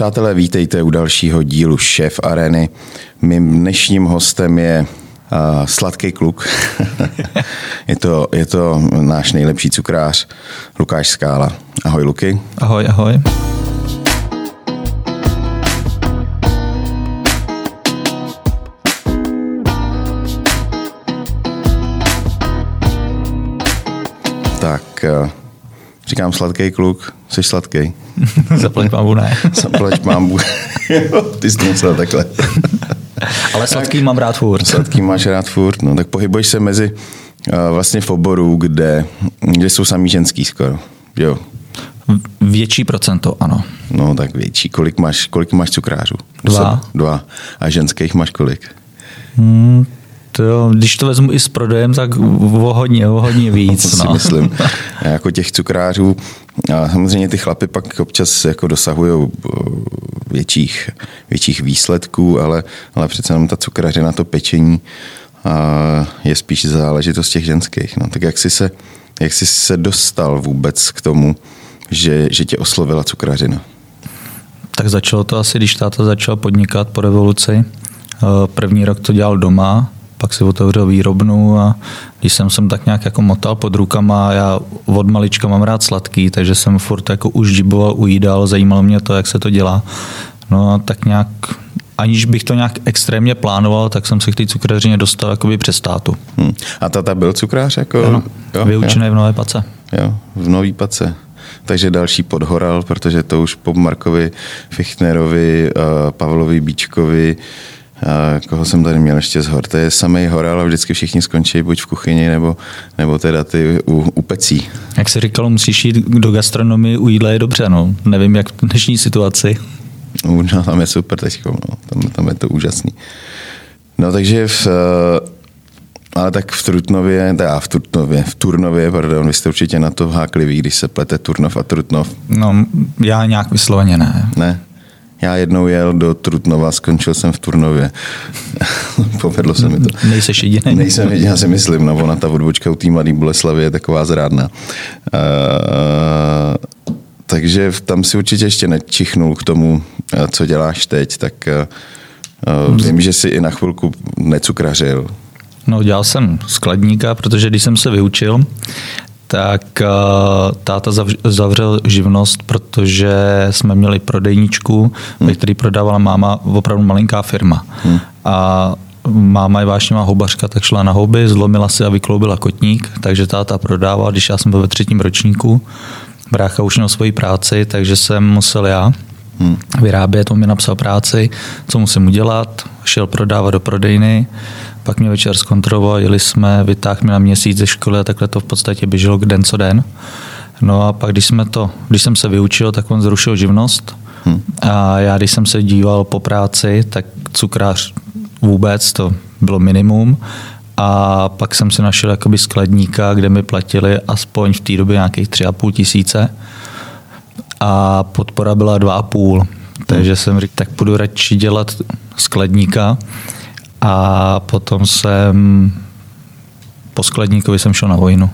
Přátelé, vítejte u dalšího dílu Šéf Areny. Mým dnešním hostem je uh, sladký kluk. je, to, je to náš nejlepší cukrář, Lukáš Skála. Ahoj, Luky. Ahoj, ahoj. Tak, uh, říkám sladký kluk, jsi sladký. Zaplať mámu ne. Zaplať mámu. Ty jsi to musel takhle. Ale sladký tak, mám rád furt. Sladký máš rád furt, no tak pohybuješ se mezi uh, vlastně v oboru, kde, kde jsou samý ženský skoro, jo. Větší procento, ano. No tak větší. Kolik máš, kolik máš cukrářů? Dva. Dva. A ženských máš kolik? Hmm, to, když to vezmu i s prodejem, tak o hodně, o hodně víc. to si no. myslím. jako těch cukrářů, a samozřejmě ty chlapy pak občas jako dosahují větších, větších výsledků, ale, ale přece jenom ta cukrařina, to pečení a je spíš záležitost těch ženských. No, tak jak jsi, se, jak jsi se dostal vůbec k tomu, že, že tě oslovila cukrařina? Tak začalo to asi, když táta začal podnikat po revoluci. První rok to dělal doma, pak si otevřel výrobnu a když jsem sem tak nějak jako motal pod rukama, já od malička mám rád sladký, takže jsem furt jako už džiboval u jídal, zajímalo mě to, jak se to dělá. No a tak nějak, aniž bych to nějak extrémně plánoval, tak jsem se k té cukrařině dostal jakoby přes tátu. Hmm. A tata byl cukrář? Jako... Ano, jo, vyučený jo. v Nové Pace. Jo, v Nový Pace. Takže další podhoral, protože to už po Markovi, Fichtnerovi, Pavlovi Bíčkovi, a koho jsem tady měl ještě z hor. To je samý horal a vždycky všichni skončí buď v kuchyni, nebo, nebo teda ty u, u pecí. Jak se říkalo, musíš jít do gastronomie, u jídla je dobře, no. Nevím, jak v dnešní situaci. No, tam je super teď, no. tam, tam je to úžasný. No takže v, ale tak v Trutnově, teda v Trutnově, v Turnově, pardon, vy jste určitě na to háklivý, když se plete Turnov a Trutnov. No, já nějak vysloveně ne. Ne? Já jednou jel do Trutnova, skončil jsem v Turnově. Povedlo se mi to. Nejseš jediný. Nejsem jediný, já si myslím. No, ona ta odbočka u té mladé Boleslavy je taková zrádná. Uh, takže tam si určitě ještě nečichnul k tomu, co děláš teď, tak uh, vím, že si i na chvilku necukrařil. No, dělal jsem skladníka, protože když jsem se vyučil, tak uh, táta zavřel živnost, protože jsme měli prodejničku, hmm. ve který prodávala máma opravdu malinká firma. Hmm. A máma je vášnivá houbařka, tak šla na houby, zlomila si a vykloubila kotník, takže táta prodával, když já jsem byl ve třetím ročníku. Brácha už měl svoji práci, takže jsem musel já hmm. vyrábět, on mi napsal práci, co musím udělat, šel prodávat do prodejny, pak mě večer zkontroloval, jeli jsme, vytáhl mě na měsíc ze školy a takhle to v podstatě běželo den co den. No a pak, když, jsme to, když jsem se vyučil, tak on zrušil živnost. Hmm. A já, když jsem se díval po práci, tak cukrář vůbec, to bylo minimum. A pak jsem si našel jakoby skladníka, kde mi platili aspoň v té době nějakých tři a půl tisíce. A podpora byla dva a půl. Takže jsem říkal, tak budu radši dělat skladníka. A potom jsem po skladníkovi jsem šel na vojnu.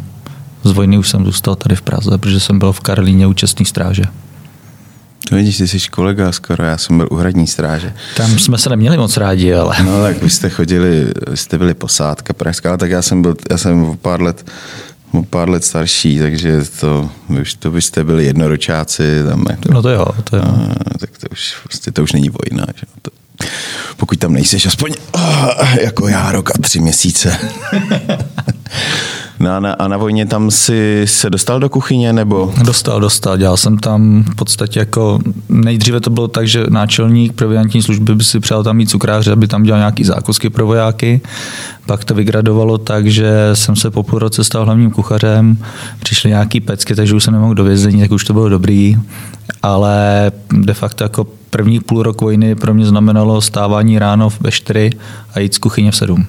Z vojny už jsem zůstal tady v Praze, protože jsem byl v Karlíně účastní stráže. To vidíš, ty jsi kolega skoro, já jsem byl u hradní stráže. Tam jsme se neměli moc rádi, ale... No tak vy jste chodili, vy jste byli posádka pražská, tak já jsem byl, já jsem o pár let o pár let starší, takže to, vy už to byste byli jednoročáci. Tam to, no to jo, to jo. A, tak to už, prostě to už není vojna. Že? To, pokud tam nejseš aspoň oh, jako já rok a tři měsíce. No a na, a na vojně tam si se dostal do kuchyně, nebo? Dostal, dostal. Dělal jsem tam v podstatě jako, nejdříve to bylo tak, že náčelník proviantní služby by si přál tam mít cukráře, aby tam dělal nějaký zákusky pro vojáky. Pak to vygradovalo tak, že jsem se po půl roce stal hlavním kuchařem, přišly nějaký pecky, takže už jsem nemohl do vězení, tak už to bylo dobrý. Ale de facto jako první půl rok vojny pro mě znamenalo stávání ráno ve 4 a jít z kuchyně v 7.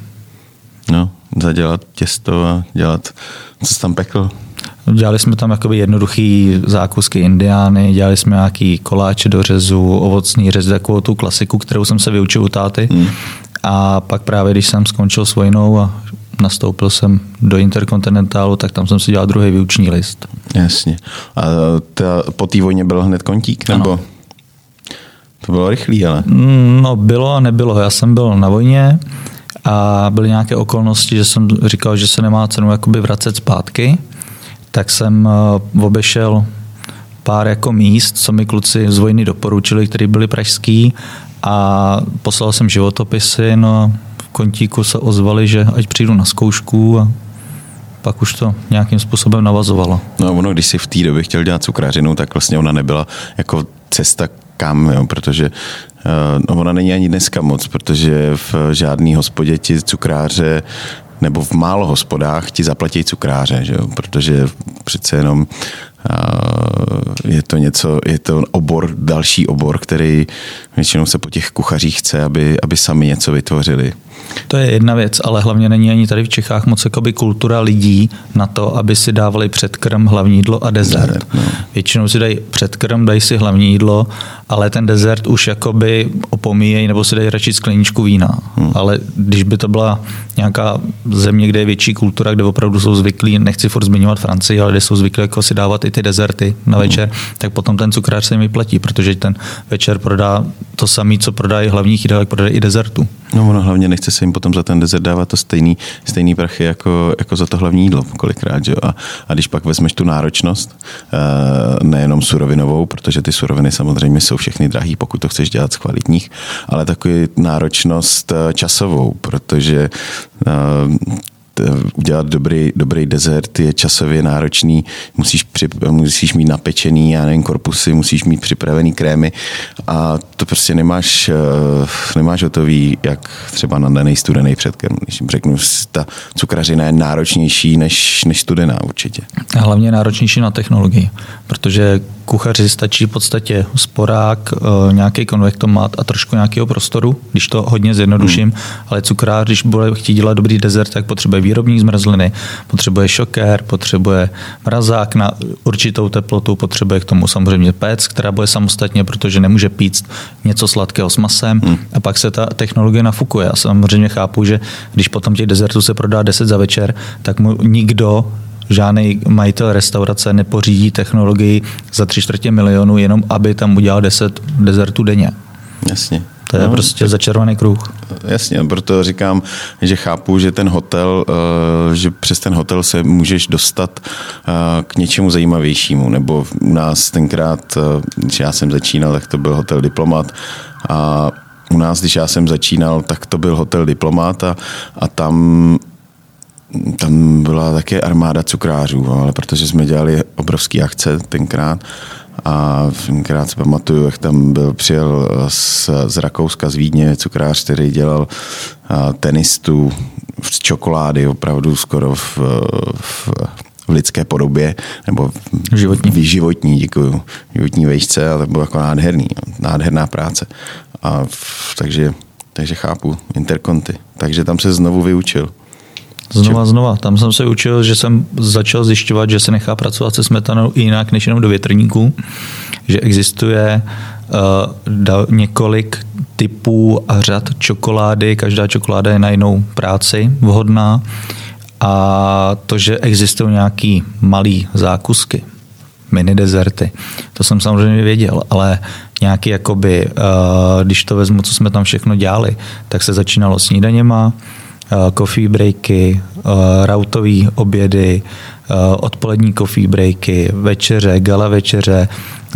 No, zadělat těsto a dělat, co jsi tam pekl? Dělali jsme tam jakoby jednoduchý zákusky indiány, dělali jsme nějaký koláče do řezu, ovocný řez, takovou tu klasiku, kterou jsem se vyučil u táty. Hmm. A pak právě, když jsem skončil s vojnou a nastoupil jsem do Interkontinentálu, tak tam jsem si dělal druhý výuční list. Jasně. A ta, po té vojně byl hned kontík? Nebo? Ano. To bylo rychlý, ale. Mm, no bylo a nebylo. Já jsem byl na vojně a byly nějaké okolnosti, že jsem říkal, že se nemá cenu jakoby vracet zpátky, tak jsem eh, obešel pár jako míst, co mi kluci z vojny doporučili, který byli pražský a poslal jsem životopisy, no v kontíku se ozvali, že ať přijdu na zkoušku a pak už to nějakým způsobem navazovalo. No ono, když si v té době chtěl dělat cukrařinu, tak vlastně ona nebyla jako cesta kam, jo, protože no, ona není ani dneska moc, protože v žádný hospodě ti cukráře nebo v málo hospodách ti zaplatí cukráře, že jo? protože přece jenom je to něco, je to obor, další obor, který většinou se po těch kuchařích chce, aby, aby sami něco vytvořili. To je jedna věc, ale hlavně není ani tady v Čechách moc jakoby kultura lidí na to, aby si dávali předkrm, hlavní jídlo a dezert. No. Většinou si dají předkrm, dají si hlavní jídlo, ale ten dezert už jakoby opomíjejí nebo si dají radši skleničku vína. Hmm. Ale když by to byla nějaká země, kde je větší kultura, kde opravdu jsou zvyklí, nechci furt zmiňovat Francii, ale kde jsou zvyklí jako si dávat i ty dezerty na hmm. večer, hmm. tak potom ten cukrář se mi platí, protože ten večer prodá to samé, co prodají hlavních jídel, jak prodají i dezertu. No ono hlavně nechce se jim potom za ten dezert dávat to stejný, stejný prachy jako, jako za to hlavní jídlo kolikrát. Že? A, a když pak vezmeš tu náročnost, eh, nejenom surovinovou, protože ty suroviny samozřejmě jsou všechny drahý, pokud to chceš dělat z kvalitních, ale takový náročnost eh, časovou, protože eh, udělat dobrý, dobrý dezert je časově náročný, musíš, při, musíš mít napečený, já nevím, korpusy, musíš mít připravený krémy a to prostě nemáš, eh, nemáš hotový, jak třeba na daný studený předkem. Když jim řeknu, ta cukrařina je náročnější než, než studená určitě. A hlavně náročnější na technologii, protože kuchaři stačí v podstatě sporák, eh, nějaký konvektomat a trošku nějakého prostoru, když to hodně zjednoduším, hmm. ale cukrář, když bude chtít dělat dobrý dezert, tak potřebuje výrobní zmrzliny, potřebuje šokér, potřebuje mrazák na určitou teplotu, potřebuje k tomu samozřejmě pec, která bude samostatně, protože nemůže pít něco sladkého s masem hmm. a pak se ta technologie nafukuje. Já samozřejmě chápu, že když potom těch dezertů se prodá 10 za večer, tak mu nikdo žádný majitel restaurace nepořídí technologii za tři čtvrtě milionu, jenom aby tam udělal 10 dezertů denně. Jasně. To je no, prostě začarovaný kruh. Jasně, proto říkám, že chápu, že ten hotel, eh, že přes ten hotel se můžeš dostat eh, k něčemu zajímavějšímu. Nebo u nás tenkrát, eh, když já jsem začínal, tak to byl hotel Diplomat a u nás, když já jsem začínal, tak to byl hotel Diplomat a, a tam tam byla také armáda cukrářů, ale protože jsme dělali obrovský akce tenkrát a tenkrát si pamatuju, jak tam byl, přijel z, z Rakouska, z Vídně cukrář, který dělal tenistu z čokolády opravdu skoro v, v, v lidské podobě, nebo životní, v životní děkuju, životní vejšce, ale to bylo jako nádherný, nádherná práce. A takže, takže chápu, interkonty. Takže tam se znovu vyučil. Znova, znova. Tam jsem se učil, že jsem začal zjišťovat, že se nechá pracovat se smetanou jinak než jenom do větrníků, že existuje uh, několik typů a řad čokolády, každá čokoláda je na jinou práci vhodná a to, že existují nějaký malý zákusky, mini dezerty, to jsem samozřejmě věděl, ale nějaký jakoby, uh, když to vezmu, co jsme tam všechno dělali, tak se začínalo snídaněma, Eh, coffee breaky, eh, rautové obědy, eh, odpolední coffee breaky, večeře, gala večeře,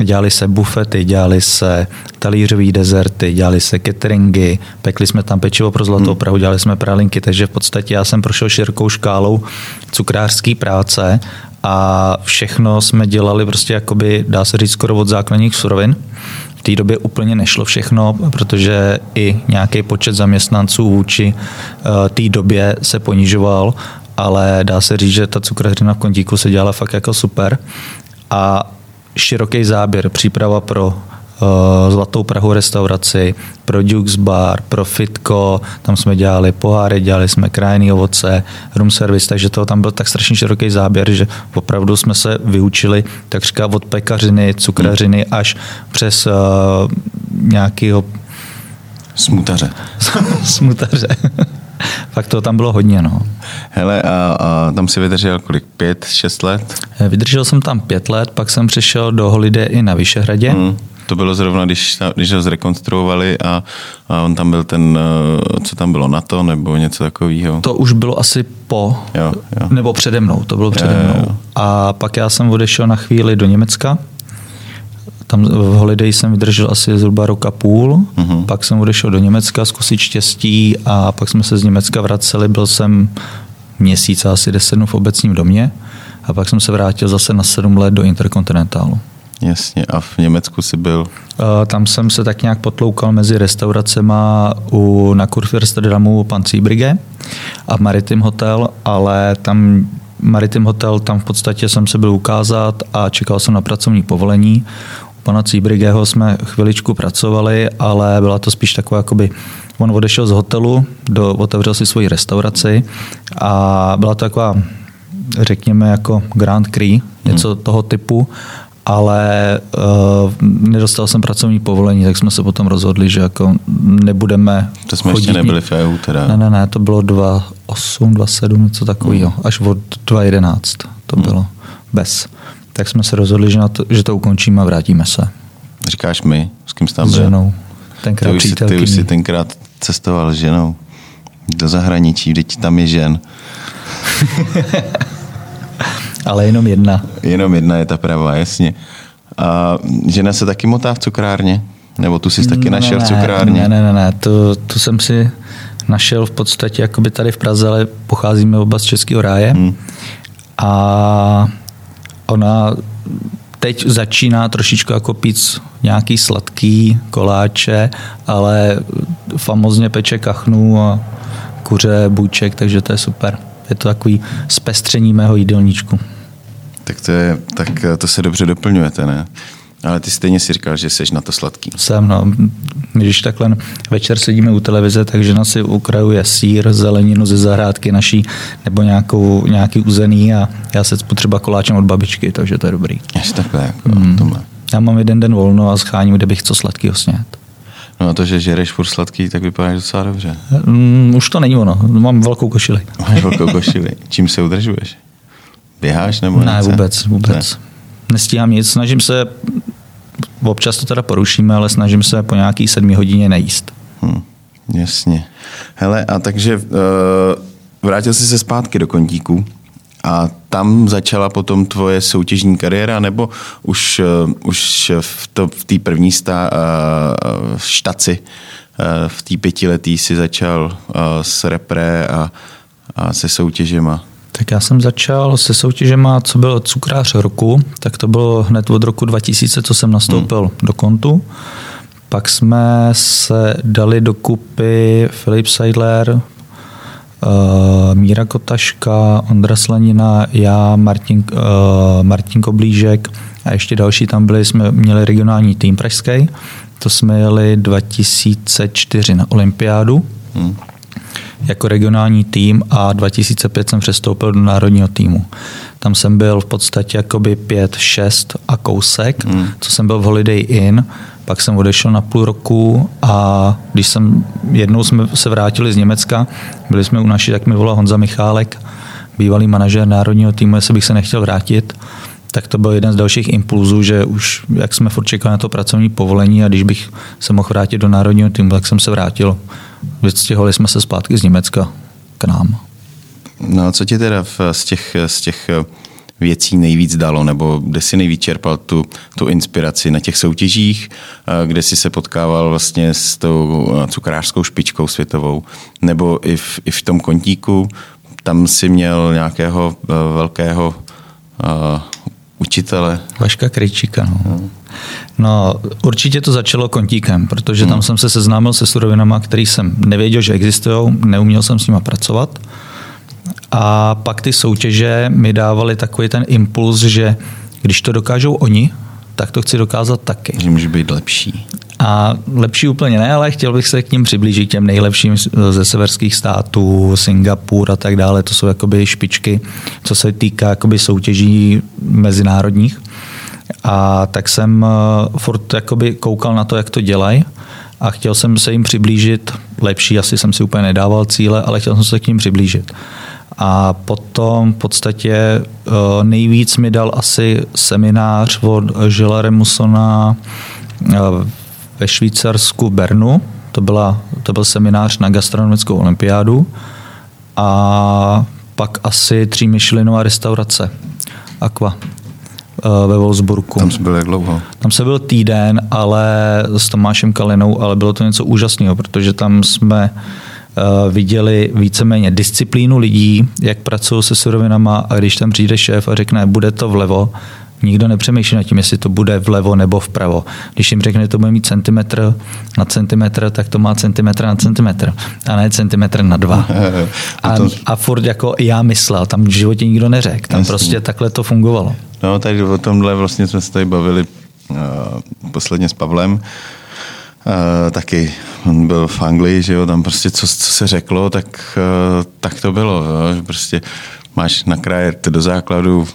dělali se bufety, dělali se talířové dezerty, dělali se cateringy, pekli jsme tam pečivo pro zlatou hmm. Prahu, dělali jsme pralinky, takže v podstatě já jsem prošel širokou škálou cukrářské práce a všechno jsme dělali prostě jakoby, dá se říct, skoro od základních surovin v té době úplně nešlo všechno, protože i nějaký počet zaměstnanců vůči eh, té době se ponižoval, ale dá se říct, že ta cukrařina v Kontíku se dělala fakt jako super. A široký záběr, příprava pro Zlatou Prahu restauraci, pro Dukes Bar, pro Fitko, tam jsme dělali poháry, dělali jsme krajný ovoce, room service, takže to tam byl tak strašně široký záběr, že opravdu jsme se vyučili takřka od pekařiny, cukrařiny až přes uh, nějakého Smutaře. Smutaře. Fakt to tam bylo hodně, no. Hele, a, a tam si vydržel kolik? Pět, šest let? Vydržel jsem tam pět let, pak jsem přišel do Holiday i na Vyšehradě. Hmm to bylo zrovna, když, když ho zrekonstruovali a, a on tam byl ten, eh, co tam bylo, na to nebo něco takového? To už bylo asi po, jo, jo. nebo přede mnou, to bylo přede mnou. Jo, jo. A pak já jsem odešel na chvíli do Německa, tam v Holiday jsem vydržel asi zhruba rok a půl, uh-huh. pak jsem odešel do Německa zkusit štěstí a pak jsme se z Německa vraceli, byl jsem měsíc asi deset dnů v obecním domě a pak jsem se vrátil zase na sedm let do Interkontinentálu. Jasně, a v Německu si byl? Tam jsem se tak nějak potloukal mezi restauracema u, na Kurfürstendamu pan Cíbrige a Maritim Hotel, ale tam Maritim Hotel, tam v podstatě jsem se byl ukázat a čekal jsem na pracovní povolení pana Cíbrigeho jsme chviličku pracovali, ale byla to spíš taková, jakoby, on odešel z hotelu, do, otevřel si svoji restauraci a byla to taková, řekněme, jako Grand Cru, něco hmm. toho typu, ale uh, nedostal jsem pracovní povolení, tak jsme se potom rozhodli, že jako nebudeme To jsme ještě nebyli v EU teda. Ne, ne, ne, to bylo 2.8, 2.7, něco takového, hmm. až od 2.11 to hmm. bylo bez tak jsme se rozhodli, že, na to, že to ukončíme a vrátíme se. Říkáš my? S kým jsi tam byl? S ženou. Tenkrát ty, už si, ty už si tenkrát cestoval s ženou do zahraničí, teď tam je žen. Ale jenom jedna. Jenom jedna je ta pravá, jasně. A žena se taky motá v cukrárně? Nebo tu jsi taky ne, našel ne, v cukrárně? Ne, ne, ne, ne. To, to jsem si našel v podstatě jakoby tady v Praze, ale pocházíme oba z Českého ráje. Hmm. A ona teď začíná trošičku jako pít nějaký sladký koláče, ale famozně peče kachnu a kuře, bůček, takže to je super. Je to takový zpestření mého jídelníčku. Tak to, je, tak to se dobře doplňujete, ne? Ale ty stejně si říkal, že jsi na to sladký. Jsem, no. Když takhle večer sedíme u televize, tak žena si ukrajuje sír, zeleninu ze zahrádky naší, nebo nějakou, nějaký uzený a já se potřeba koláčem od babičky, takže to je dobrý. Až takhle, jako mm. tomhle. Já mám jeden den volno a scháním, kde bych co sladkého snět. No a to, že žereš furt sladký, tak vypadá docela dobře. Mm, už to není ono, mám velkou košili. Máš velkou košili. Čím se udržuješ? Běháš nebo Ne, něco? vůbec, vůbec. Ne nestíhám nic, snažím se, občas to teda porušíme, ale snažím se po nějaký sedmi hodině nejíst. Hmm, jasně. Hele, a takže uh, vrátil jsi se zpátky do kontíku a tam začala potom tvoje soutěžní kariéra, nebo už, uh, už v, to, v té první stá, uh, štaci, uh, v té pětiletý si začal s repre a, a se soutěžema? Tak já jsem začal se soutěžema, co byl cukrář roku, tak to bylo hned od roku 2000, co jsem nastoupil hmm. do kontu. Pak jsme se dali dokupy Filip Seidler, Míra Kotaška, Ondra Slanina, já, Martin, uh, Martin Koblížek a ještě další tam byli, jsme měli regionální tým pražský. To jsme jeli 2004 na olympiádu. Hmm jako regionální tým a 2005 jsem přestoupil do národního týmu. Tam jsem byl v podstatě jakoby 5, 6 a kousek, hmm. co jsem byl v Holiday Inn, pak jsem odešel na půl roku a když jsem, jednou jsme se vrátili z Německa, byli jsme u naší, tak mi volal Honza Michálek, bývalý manažer národního týmu, jestli bych se nechtěl vrátit tak to byl jeden z dalších impulzů, že už jak jsme furt čekali na to pracovní povolení a když bych se mohl vrátit do národního týmu, tak jsem se vrátil. Vystěhovali jsme se zpátky z Německa k nám. No a co ti teda z těch, z těch věcí nejvíc dalo, nebo kde si nejvíc čerpal tu, tu inspiraci na těch soutěžích, kde si se potkával vlastně s tou cukrářskou špičkou světovou, nebo i v, i v tom kontíku, tam si měl nějakého velkého učitele? Vaška Krejčíka. No. no. no, určitě to začalo kontíkem, protože tam hmm. jsem se seznámil se surovinama, který jsem nevěděl, že existují, neuměl jsem s nimi pracovat. A pak ty soutěže mi dávaly takový ten impuls, že když to dokážou oni, tak to chci dokázat taky. Že může být lepší. A lepší úplně ne, ale chtěl bych se k ním přiblížit těm nejlepším ze severských států, Singapur a tak dále. To jsou jakoby špičky, co se týká jakoby soutěží mezinárodních. A tak jsem eh, furt jakoby koukal na to, jak to dělají a chtěl jsem se jim přiblížit lepší, asi jsem si úplně nedával cíle, ale chtěl jsem se k ním přiblížit. A potom v podstatě eh, nejvíc mi dal asi seminář od Žila Remusona, ve Švýcarsku Bernu, to, byla, to byl seminář na gastronomickou olympiádu a pak asi tří myšlinová restaurace Aqua ve Wolfsburgu. Tam jsi byl jak dlouho? Tam se byl týden, ale s Tomášem Kalinou, ale bylo to něco úžasného, protože tam jsme viděli víceméně disciplínu lidí, jak pracují se surovinama a když tam přijde šéf a řekne, bude to vlevo, nikdo nepřemýšlí nad tím, jestli to bude vlevo nebo vpravo. Když jim řekne, že to bude mít centimetr na centimetr, tak to má centimetr na centimetr a ne centimetr na dva. A, a furt jako já myslel, tam v životě nikdo neřekl, tam Jasný. prostě takhle to fungovalo. No, tady o tomhle vlastně jsme se tady bavili uh, posledně s Pavlem, Uh, taky on byl v Anglii, že jo, tam prostě co, co se řeklo, tak, uh, tak to bylo, jo, prostě máš nakrájet do základu,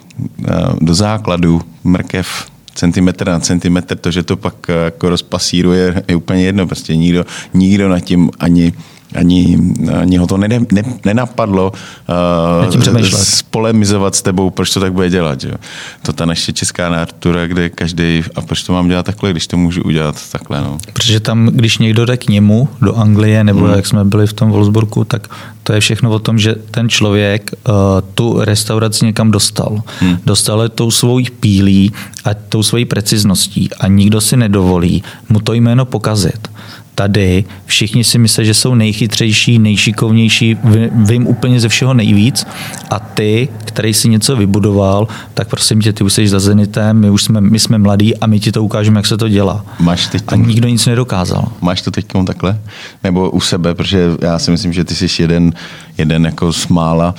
eh, do základu mrkev centimetr na centimetr, to, že to pak jako rozpasíruje, je úplně jedno. Prostě nikdo, nikdo nad tím ani ani, ani ho to ne, ne, nenapadlo uh, spolemizovat s tebou, proč to tak bude dělat. Jo. To ta naše česká natura, kde každý, a proč to mám dělat takhle, když to můžu udělat takhle. No. Protože tam, když někdo jde k němu do Anglie, nebo hmm. jak jsme byli v tom Wolfsburgu, tak to je všechno o tom, že ten člověk uh, tu restauraci někam dostal. Hmm. Dostal je tou svou pílí a tou svojí precizností a nikdo si nedovolí mu to jméno pokazit tady všichni si myslí, že jsou nejchytřejší, nejšikovnější, vím úplně ze všeho nejvíc a ty, který si něco vybudoval, tak prosím tě, ty už jsi za Zenitem, my už jsme, my jsme mladí a my ti to ukážeme, jak se to dělá. Máš teď a nikdo nic nedokázal. Máš to teď takhle? Nebo u sebe, protože já si myslím, že ty jsi jeden, jeden jako z mála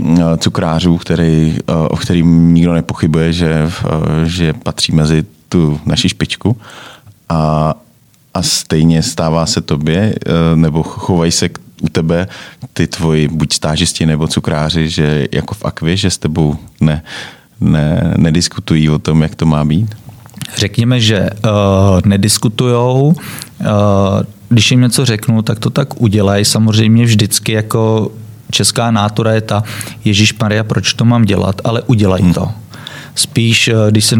eh, cukrářů, který, eh, o kterým nikdo nepochybuje, že, eh, že patří mezi tu naši špičku. A, a stejně stává se tobě, eh, nebo chovají se u tebe ty tvoji buď stážisti nebo cukráři, že jako v Akvě, že s tebou ne, ne, nediskutují o tom, jak to má být? Řekněme, že uh, nediskutujou. Uh, když jim něco řeknu, tak to tak udělají. Samozřejmě vždycky jako česká nátura je ta, Ježíš Maria, proč to mám dělat, ale udělají hmm. to. Spíš, eh, když se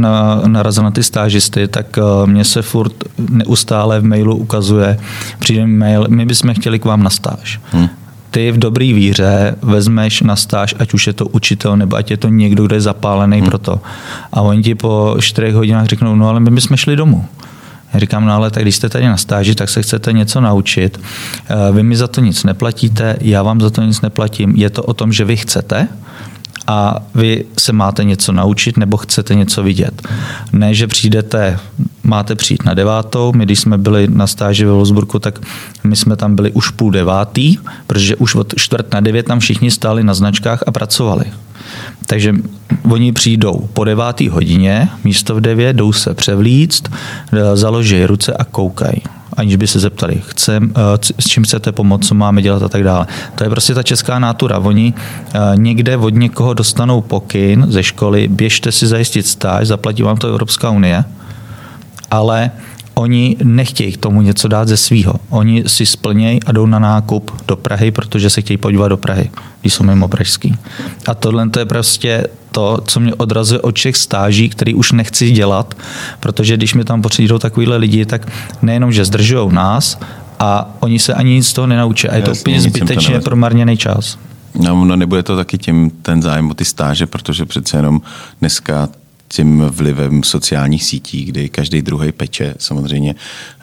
narazil na ty stážisty, tak eh, mě se furt neustále v mailu ukazuje, přijde mail, my bychom chtěli k vám na stáž. Hmm ty v dobrý víře vezmeš na stáž, ať už je to učitel, nebo ať je to někdo, kdo je zapálený hmm. pro to. A oni ti po čtyřech hodinách řeknou, no ale my bychom šli domů. Já říkám, no ale tak když jste tady na stáži, tak se chcete něco naučit. Eh, vy mi za to nic neplatíte, já vám za to nic neplatím. Je to o tom, že vy chcete, a vy se máte něco naučit nebo chcete něco vidět. Ne, že přijdete, máte přijít na devátou, my když jsme byli na stáži ve Wolfsburgu, tak my jsme tam byli už půl devátý, protože už od čtvrt na devět tam všichni stáli na značkách a pracovali. Takže oni přijdou po devátý hodině, místo v devět, jdou se převlíct, založí ruce a koukají aniž by se zeptali, chcem, eh, s čím chcete pomoct, co máme dělat a tak dále. To je prostě ta česká nátura. Oni eh, někde od někoho dostanou pokyn ze školy, běžte si zajistit stáž, zaplatí vám to Evropská unie, ale oni nechtějí k tomu něco dát ze svýho. Oni si splnějí a jdou na nákup do Prahy, protože se chtějí podívat do Prahy, když jsou mimo pražský. A tohle to je prostě to, co mě odrazuje od všech stáží, který už nechci dělat, protože když mi tam přijdou takovýhle lidi, tak nejenom, že zdržují nás, a oni se ani nic z toho nenaučí. A je to Jasně, úplně zbytečně promarněný čas. No, no nebude to taky tím ten zájem o ty stáže, protože přece jenom dneska tím vlivem sociálních sítí, kdy každý druhý peče, samozřejmě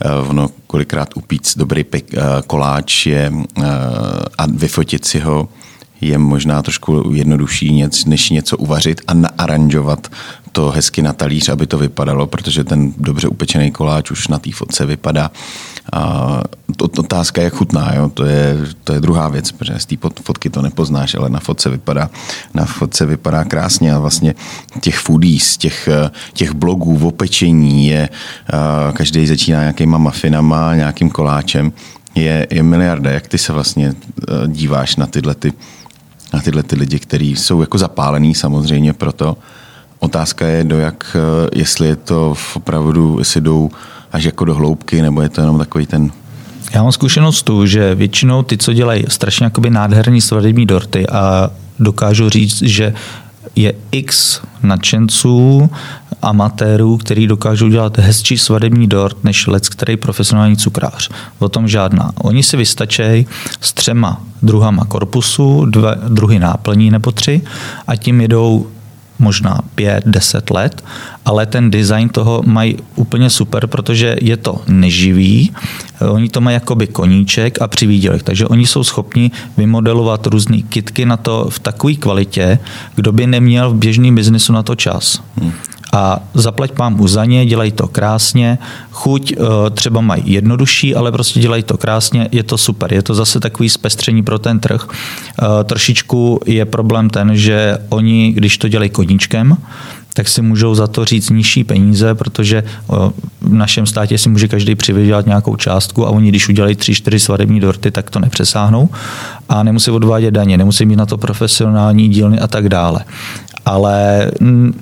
eh, ono kolikrát upíc dobrý pek, eh, koláč je eh, a vyfotit si ho je možná trošku jednodušší, než něco uvařit a naaranžovat to hezky na talíř, aby to vypadalo, protože ten dobře upečený koláč už na té fotce vypadá. A to, otázka je chutná, jo? To, je, to je druhá věc, protože z té fotky to nepoznáš, ale na fotce vypadá, na fotce vypadá krásně a vlastně těch foodies, těch, těch blogů v opečení je, každý začíná nějakýma mafinama, nějakým koláčem, je, je miliarda. Jak ty se vlastně díváš na tyhle ty na tyhle ty lidi, kteří jsou jako zapálení samozřejmě proto. Otázka je, do jak, eh, jestli je to opravdu, jestli jdou až jako do hloubky, nebo je to jenom takový ten já mám zkušenost tu, že většinou ty, co dělají strašně jakoby nádherný svadební dorty a dokážu říct, že je x nadšenců, amatérů, který dokážou dělat hezčí svadební dort než lec, který profesionální cukrář. O tom žádná. Oni si vystačí s třema druhama korpusu, dva druhy náplní nebo tři a tím jedou možná pět, deset let, ale ten design toho mají úplně super, protože je to neživý, oni to mají jakoby koníček a přivídělek, takže oni jsou schopni vymodelovat různé kitky na to v takové kvalitě, kdo by neměl v běžném biznesu na to čas. Hmm a zaplať pámu za ně, dělají to krásně, chuť eh, třeba mají jednodušší, ale prostě dělají to krásně, je to super, je to zase takový zpestření pro ten trh. Eh, trošičku je problém ten, že oni, když to dělají koníčkem, tak si můžou za to říct nižší peníze, protože eh, v našem státě si může každý přivydělat nějakou částku a oni, když udělají tři, čtyři svadební dorty, tak to nepřesáhnou. A nemusí odvádět daně, nemusí mít na to profesionální dílny a tak dále ale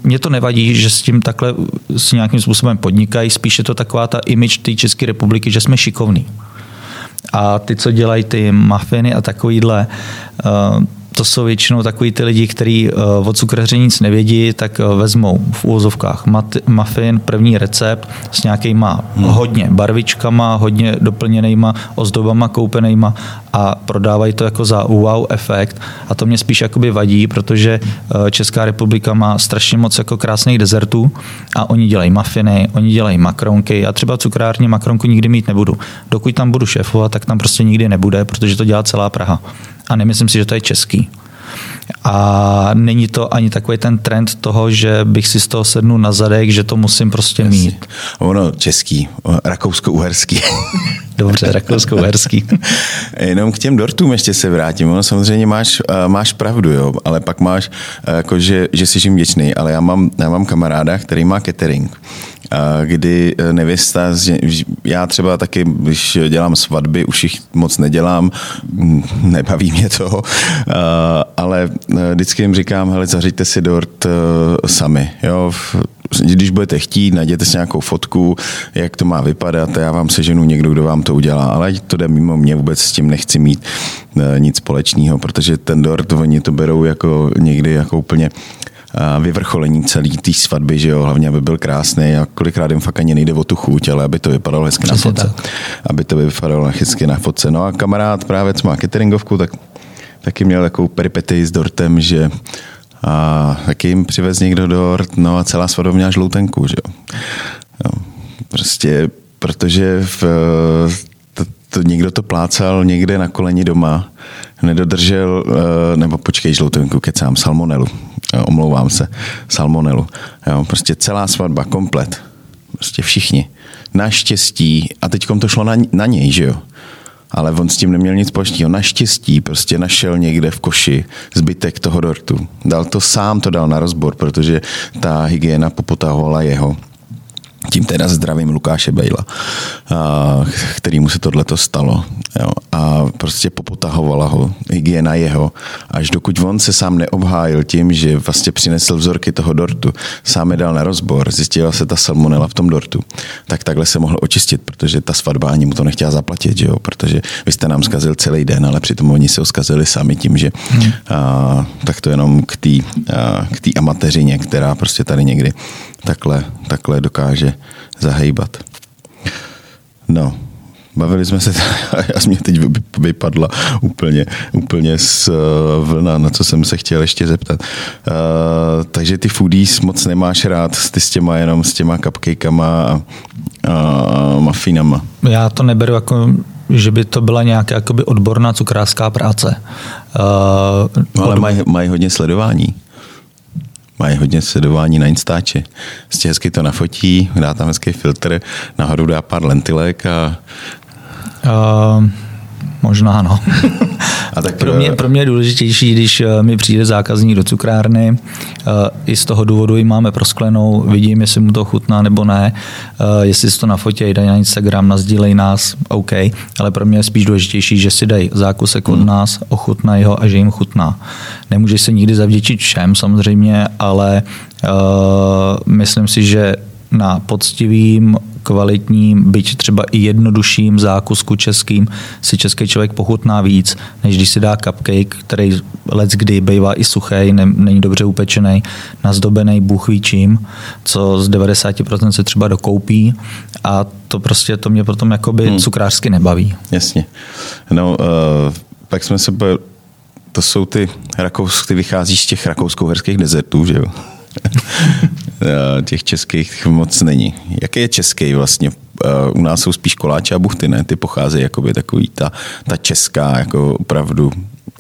mě to nevadí, že s tím takhle s nějakým způsobem podnikají, spíše to taková ta image té České republiky, že jsme šikovní. A ty, co dělají ty mafiny a takovýhle, uh, to jsou většinou takový ty lidi, kteří uh, o cukraři nic nevědí, tak uh, vezmou v úvozovkách muffin, první recept s nějakýma hmm. hodně barvičkama, hodně doplněnýma ozdobama koupenýma a prodávají to jako za wow efekt a to mě spíš jakoby vadí, protože uh, Česká republika má strašně moc jako krásných dezertů a oni dělají mafiny, oni dělají makronky. Já třeba cukrárně makronku nikdy mít nebudu. Dokud tam budu šéfovat, tak tam prostě nikdy nebude, protože to dělá celá Praha a nemyslím si, že to je český. A není to ani takový ten trend toho, že bych si z toho sednul na zadek, že to musím prostě Jasně. mít. Ono český, rakousko-uherský. Dobře, rakousko-uherský. Jenom k těm dortům ještě se vrátím. Ono samozřejmě máš, máš pravdu, jo, ale pak máš, jako, že, že jsi jim vděčný, ale já mám, já mám kamaráda, který má catering kdy e, nevěsta, já třeba taky, když dělám svatby, už jich moc nedělám, nebaví mě to, ale e, vždycky jim říkám, hele, zařiďte si dort e, sami, jo, když budete chtít, najděte si nějakou fotku, jak to má vypadat a já vám seženu někdo, kdo vám to udělá, ale to jde mimo mě, vůbec s tím nechci mít nic společného, protože ten dort, oni to berou jako někdy jako úplně vyvrcholení celé té svatby, že jo, hlavně aby byl krásný a kolikrát jim fakt ani nejde o tu chuť, ale aby to vypadalo hezky Přesně na fotce. Tak. Aby to vypadalo hezky na fotce. No a kamarád právě, co má cateringovku, tak taky měl takovou peripety s dortem, že a taky jim přivez někdo dort, no a celá svatba měla žloutenku, že jo. jo. Prostě, protože v, to, někdo to plácal někde na koleni doma, nedodržel, eh, nebo počkej, žloutenku, kecám, salmonelu omlouvám se, salmonelu. Jo, prostě celá svatba, komplet. Prostě všichni. Naštěstí, a teď to šlo na, na něj, že jo? Ale on s tím neměl nic společného. Naštěstí prostě našel někde v koši zbytek toho dortu. Dal to sám, to dal na rozbor, protože ta hygiena popotahovala jeho tím teda zdravím Lukáše Bejla, který mu se tohleto stalo. Jo. A prostě popotahovala ho hygiena jeho, až dokud on se sám neobhájil tím, že vlastně přinesl vzorky toho dortu, sám je dal na rozbor, zjistila se ta salmonela v tom dortu, tak takhle se mohl očistit, protože ta svatba ani mu to nechtěla zaplatit, jo, protože vy jste nám zkazil celý den, ale přitom oni se ho zkazili sami tím, že hmm. a, tak to jenom k té k amatéřině, která prostě tady někdy takhle, takhle dokáže zahejbat. No, bavili jsme se, já mě teď vypadla úplně, úplně z eh, vlna, na co jsem se chtěl ještě zeptat. Uh, takže ty foodies moc nemáš rád, ty s těma jenom s těma cupcakama a, a mafinama. Já to neberu jako že by to byla nějaká jakoby odborná cukrářská práce. Uh, no, ale mají maj hodně sledování mají hodně sledování na Instači. Prostě hezky to nafotí, dá tam hezký filtr, nahoru dá pár lentilek a... Uh, možná no. A tak, pro, mě, eh, pro mě je důležitější, když eh, mi přijde zákazník do cukrárny, eh, i z toho důvodu ji máme prosklenou, vidím, jestli mu to chutná nebo ne, jestli si to nafotí, dají na Instagram, nazdílej nás, OK, ale pro mě je spíš důležitější, že si dají zákusek od hmm. nás, ochutnají ho a že jim chutná. Nemůže se nikdy zavděčit všem samozřejmě, ale uh, myslím si, že na poctivým, kvalitním, byť třeba i jednodušším zákusku českým si český člověk pochutná víc, než když si dá cupcake, který let kdy bývá i suchý, ne, není dobře upečený, nazdobený bůh ví čím, co z 90% se třeba dokoupí a to prostě to mě potom jakoby hmm. cukrářsky nebaví. Jasně. No, uh, pak jsme se to jsou ty rakous, ty vychází z těch rakousko-herských dezertů, že jo? těch českých moc není. Jaký je český vlastně? U nás jsou spíš koláče a buchty, ne? Ty pocházejí jakoby takový ta, ta česká, jako opravdu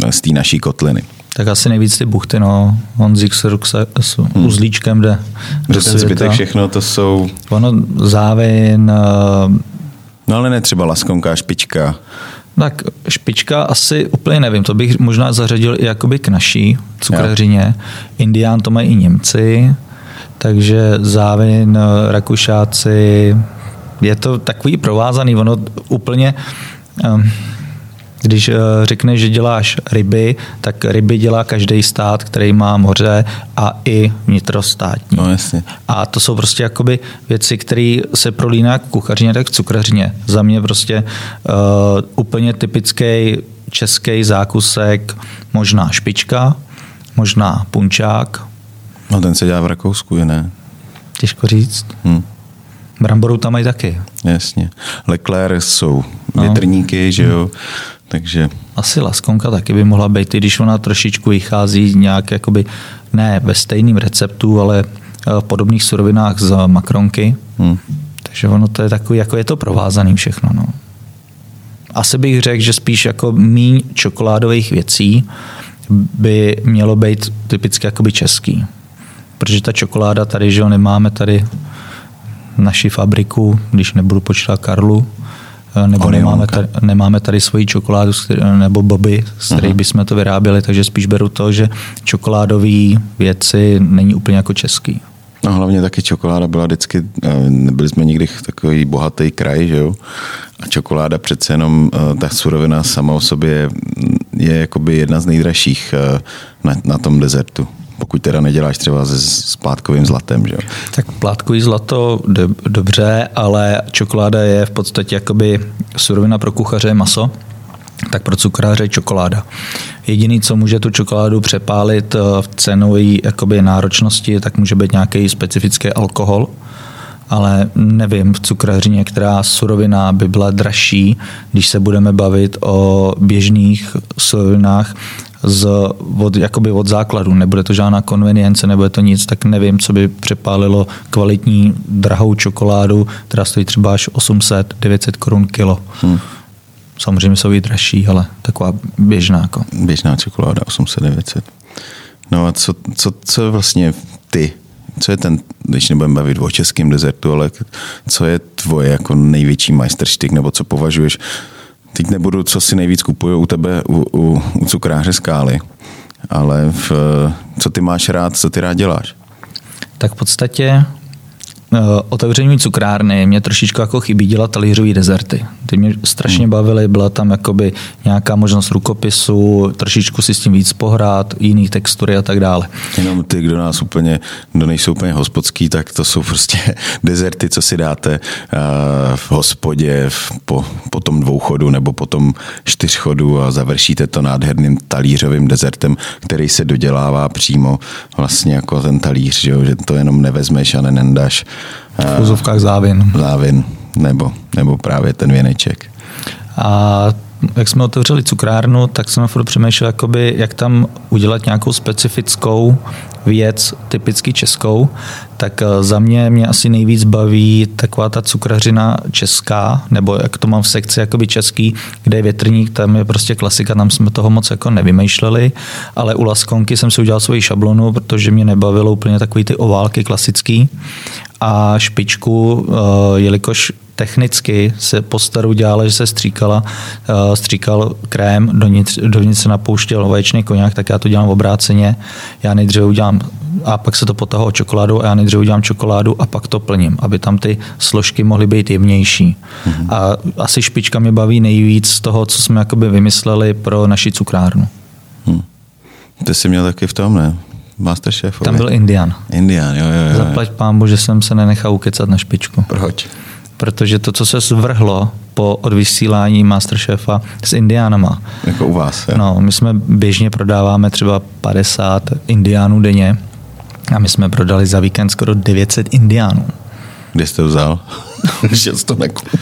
z té naší kotliny. Tak asi nejvíc ty buchty, no. Honzik s, s hmm. uzlíčkem jde. Že ten zbytek všechno to jsou... Ono závin... No ale ne třeba laskonka, špička. Tak špička asi úplně nevím, to bych možná zařadil i jakoby k naší cukrařině. Indián to mají i Němci, takže Závin, Rakušáci, je to takový provázaný, ono úplně um, když eh, řekneš, že děláš ryby, tak ryby dělá každý stát, který má moře a i vnitrostátní. No, jasně. A to jsou prostě jakoby věci, které se prolíná jak v kuchařině, tak cukrařině. Za mě prostě uh, úplně typický český zákusek, možná špička, možná punčák. No ten se dělá v Rakousku, je ne? Těžko říct. Hmm. Bramboru tam mají taky. Jasně. Leclerc jsou no. větrníky, že jo. Hmm. Takže... Asi laskonka taky by mohla být, i když ona trošičku vychází nějak jakoby, ne ve stejným receptu, ale eh, v podobných surovinách z makronky. Hmm. Takže ono to je takový, jako je to provázaný všechno. No. Asi bych řekl, že spíš jako míň čokoládových věcí by mělo být typicky jakoby český. Protože ta čokoláda tady, že jo, nemáme tady naši fabriku, když nebudu počítat Karlu, Eh, nebo nemáme tady, nemáme tady svoji čokoládu nebo boby, z kterých uh-huh. bychom to vyráběli, takže spíš beru to, že čokoládové věci není úplně jako český. No hlavně taky čokoláda byla vždycky, eh, nebyli jsme nikdy takový bohatý kraj, že jo? A čokoláda přece jenom, eh, ta surovina sama o sobě je jakoby jedna z nejdražších na, na tom dezertu pokud teda neděláš třeba se splátkovým zlatem. Že? Tak plátkový zlato do, dobře, ale čokoláda je v podstatě jakoby surovina pro kuchaře maso, tak pro cukráře je čokoláda. Jediný, co může tu čokoládu přepálit eh, v cenové jakoby náročnosti, tak může být nějaký specifický alkohol, ale nevím, v cukrařině, která surovina by byla dražší, když se budeme bavit o běžných surovinách, z, od, jakoby od základu. Nebude to žádná konvenience, nebude to nic, tak nevím, co by přepálilo kvalitní drahou čokoládu, která stojí třeba až 800-900 korun kilo. Hmm. Samozřejmě jsou i dražší, ale taková běžná. Jako. Běžná čokoláda 800-900. No a co, co, co vlastně ty co je ten, když nebudeme bavit o českém dezertu, ale co je tvoje jako největší majsterštyk, nebo co považuješ teď nebudu, co si nejvíc kupuju u tebe, u, u, u cukráře skály, ale v, co ty máš rád, co ty rád děláš? Tak v podstatě otevření cukrárny mě trošičku jako chybí dělat talířové dezerty. Ty mě strašně hmm. bavily, byla tam jakoby nějaká možnost rukopisu, trošičku si s tím víc pohrát, jiný textury a tak dále. Jenom ty, kdo nás úplně, kdo nejsou úplně hospodský, tak to jsou prostě dezerty, co si dáte eh, v hospodě po, po tom dvouchodu nebo po tom čtyřchodu a završíte to nádherným talířovým dezertem, který se dodělává přímo vlastně jako ten talíř, že, že to jenom nevezmeš a nenendáš v závin. Závin, nebo, nebo právě ten věneček. A jak jsme otevřeli cukrárnu, tak jsem furt přemýšlel, jakoby, jak tam udělat nějakou specifickou věc, typicky českou, tak eh, za mě mě asi nejvíc baví taková ta cukrařina česká, nebo jak to mám v sekci jakoby český, kde je větrník, tam je prostě klasika, tam jsme toho moc jako nevymýšleli, ale u Laskonky jsem si udělal svoji šablonu, protože mě nebavilo úplně takový ty oválky klasický. A špičku, eh, jelikož technicky se po staru dělala, že se stříkala, eh, stříkal krém, dovnitř, dovnitř se napouštěl vaječný koněk, tak já to dělám v obráceně. Já nejdříve udělám a pak se to potahlo čokoládu a já nejdříve udělám čokoládu a pak to plním, aby tam ty složky mohly být jemnější. Mm-hmm. A asi špička mě baví nejvíc z toho, co jsme jakoby vymysleli pro naši cukrárnu. Hmm. Ty jsi měl taky v tom, ne? Masterchef? Tam byl Indian. Indian, jo, jo, jo. Zaplať pámbu, že jsem se nenechal ukecat na špičku. Proč? Protože to, co se zvrhlo po odvysílání Masterchefa s Indiánama. Jako u vás, jo? No, my jsme běžně prodáváme třeba 50 Indiánů denně a my jsme prodali za víkend skoro 900 Indiánů. Kde jste to vzal? Jsi to nakoupit.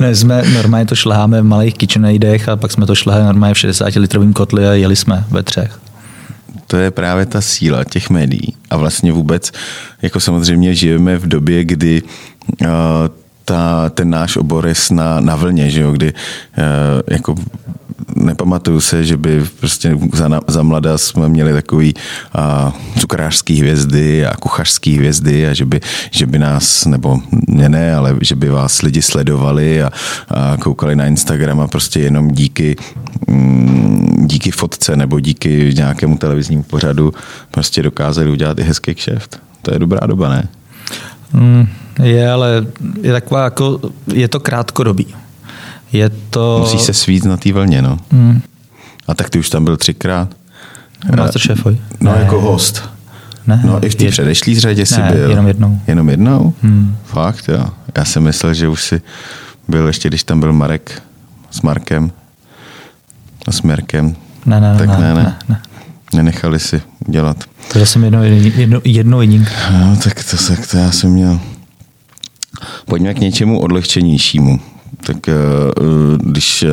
ne, jsme normálně to šleháme v malých KitchenAidech a pak jsme to šlehali normálně v 60 litrovým kotli a jeli jsme ve třech. To je právě ta síla těch médií. A vlastně vůbec, jako samozřejmě žijeme v době, kdy ta, ten náš obor je na, na vlně, že jo, kdy uh, jako nepamatuju se, že by prostě za, za mlada jsme měli takový a, cukrářský hvězdy a kuchařský hvězdy a že by, že by nás, nebo mě ne, ale že by vás lidi sledovali a, a koukali na Instagram a prostě jenom díky mm, díky fotce nebo díky nějakému televiznímu pořadu prostě dokázali udělat i hezký kšeft. To je dobrá doba, ne? Mm, je, ale je taková jako, je to krátkodobý. Je to... Musí se svít na té vlně, no. Mm. A tak ty už tam byl třikrát. Masterchefovi? No, ne. jako host. Ne. No, i v té předešlý řadě jsi ne, byl. jenom jednou. Jenom jednou? Hmm. Fakt, jo. Já jsem myslel, že už si byl ještě, když tam byl Marek s Markem a s Mirkem. Ne, ne, tak ne, ne, ne. ne, ne. Nenechali si dělat. To jsem jedno, jedno, jedno jedinka. No, tak to, tak to já jsem měl. Pojďme k něčemu odlehčenějšímu tak eh, když,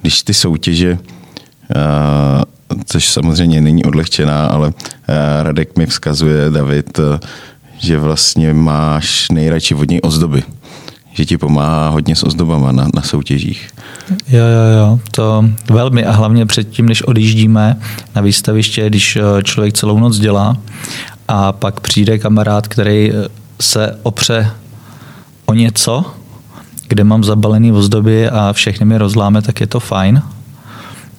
když ty soutěže, eh, což samozřejmě není odlehčená, ale eh, Radek mi vzkazuje, David, že vlastně máš nejradši vodní ozdoby že ti pomáhá hodně s ozdobama na, na soutěžích. Jo, jo, jo, to velmi a hlavně předtím, než odjíždíme na výstaviště, když člověk celou noc dělá a pak přijde kamarád, který se opře o něco, kde mám zabalený ozdoby a všechny mi rozláme, tak je to fajn.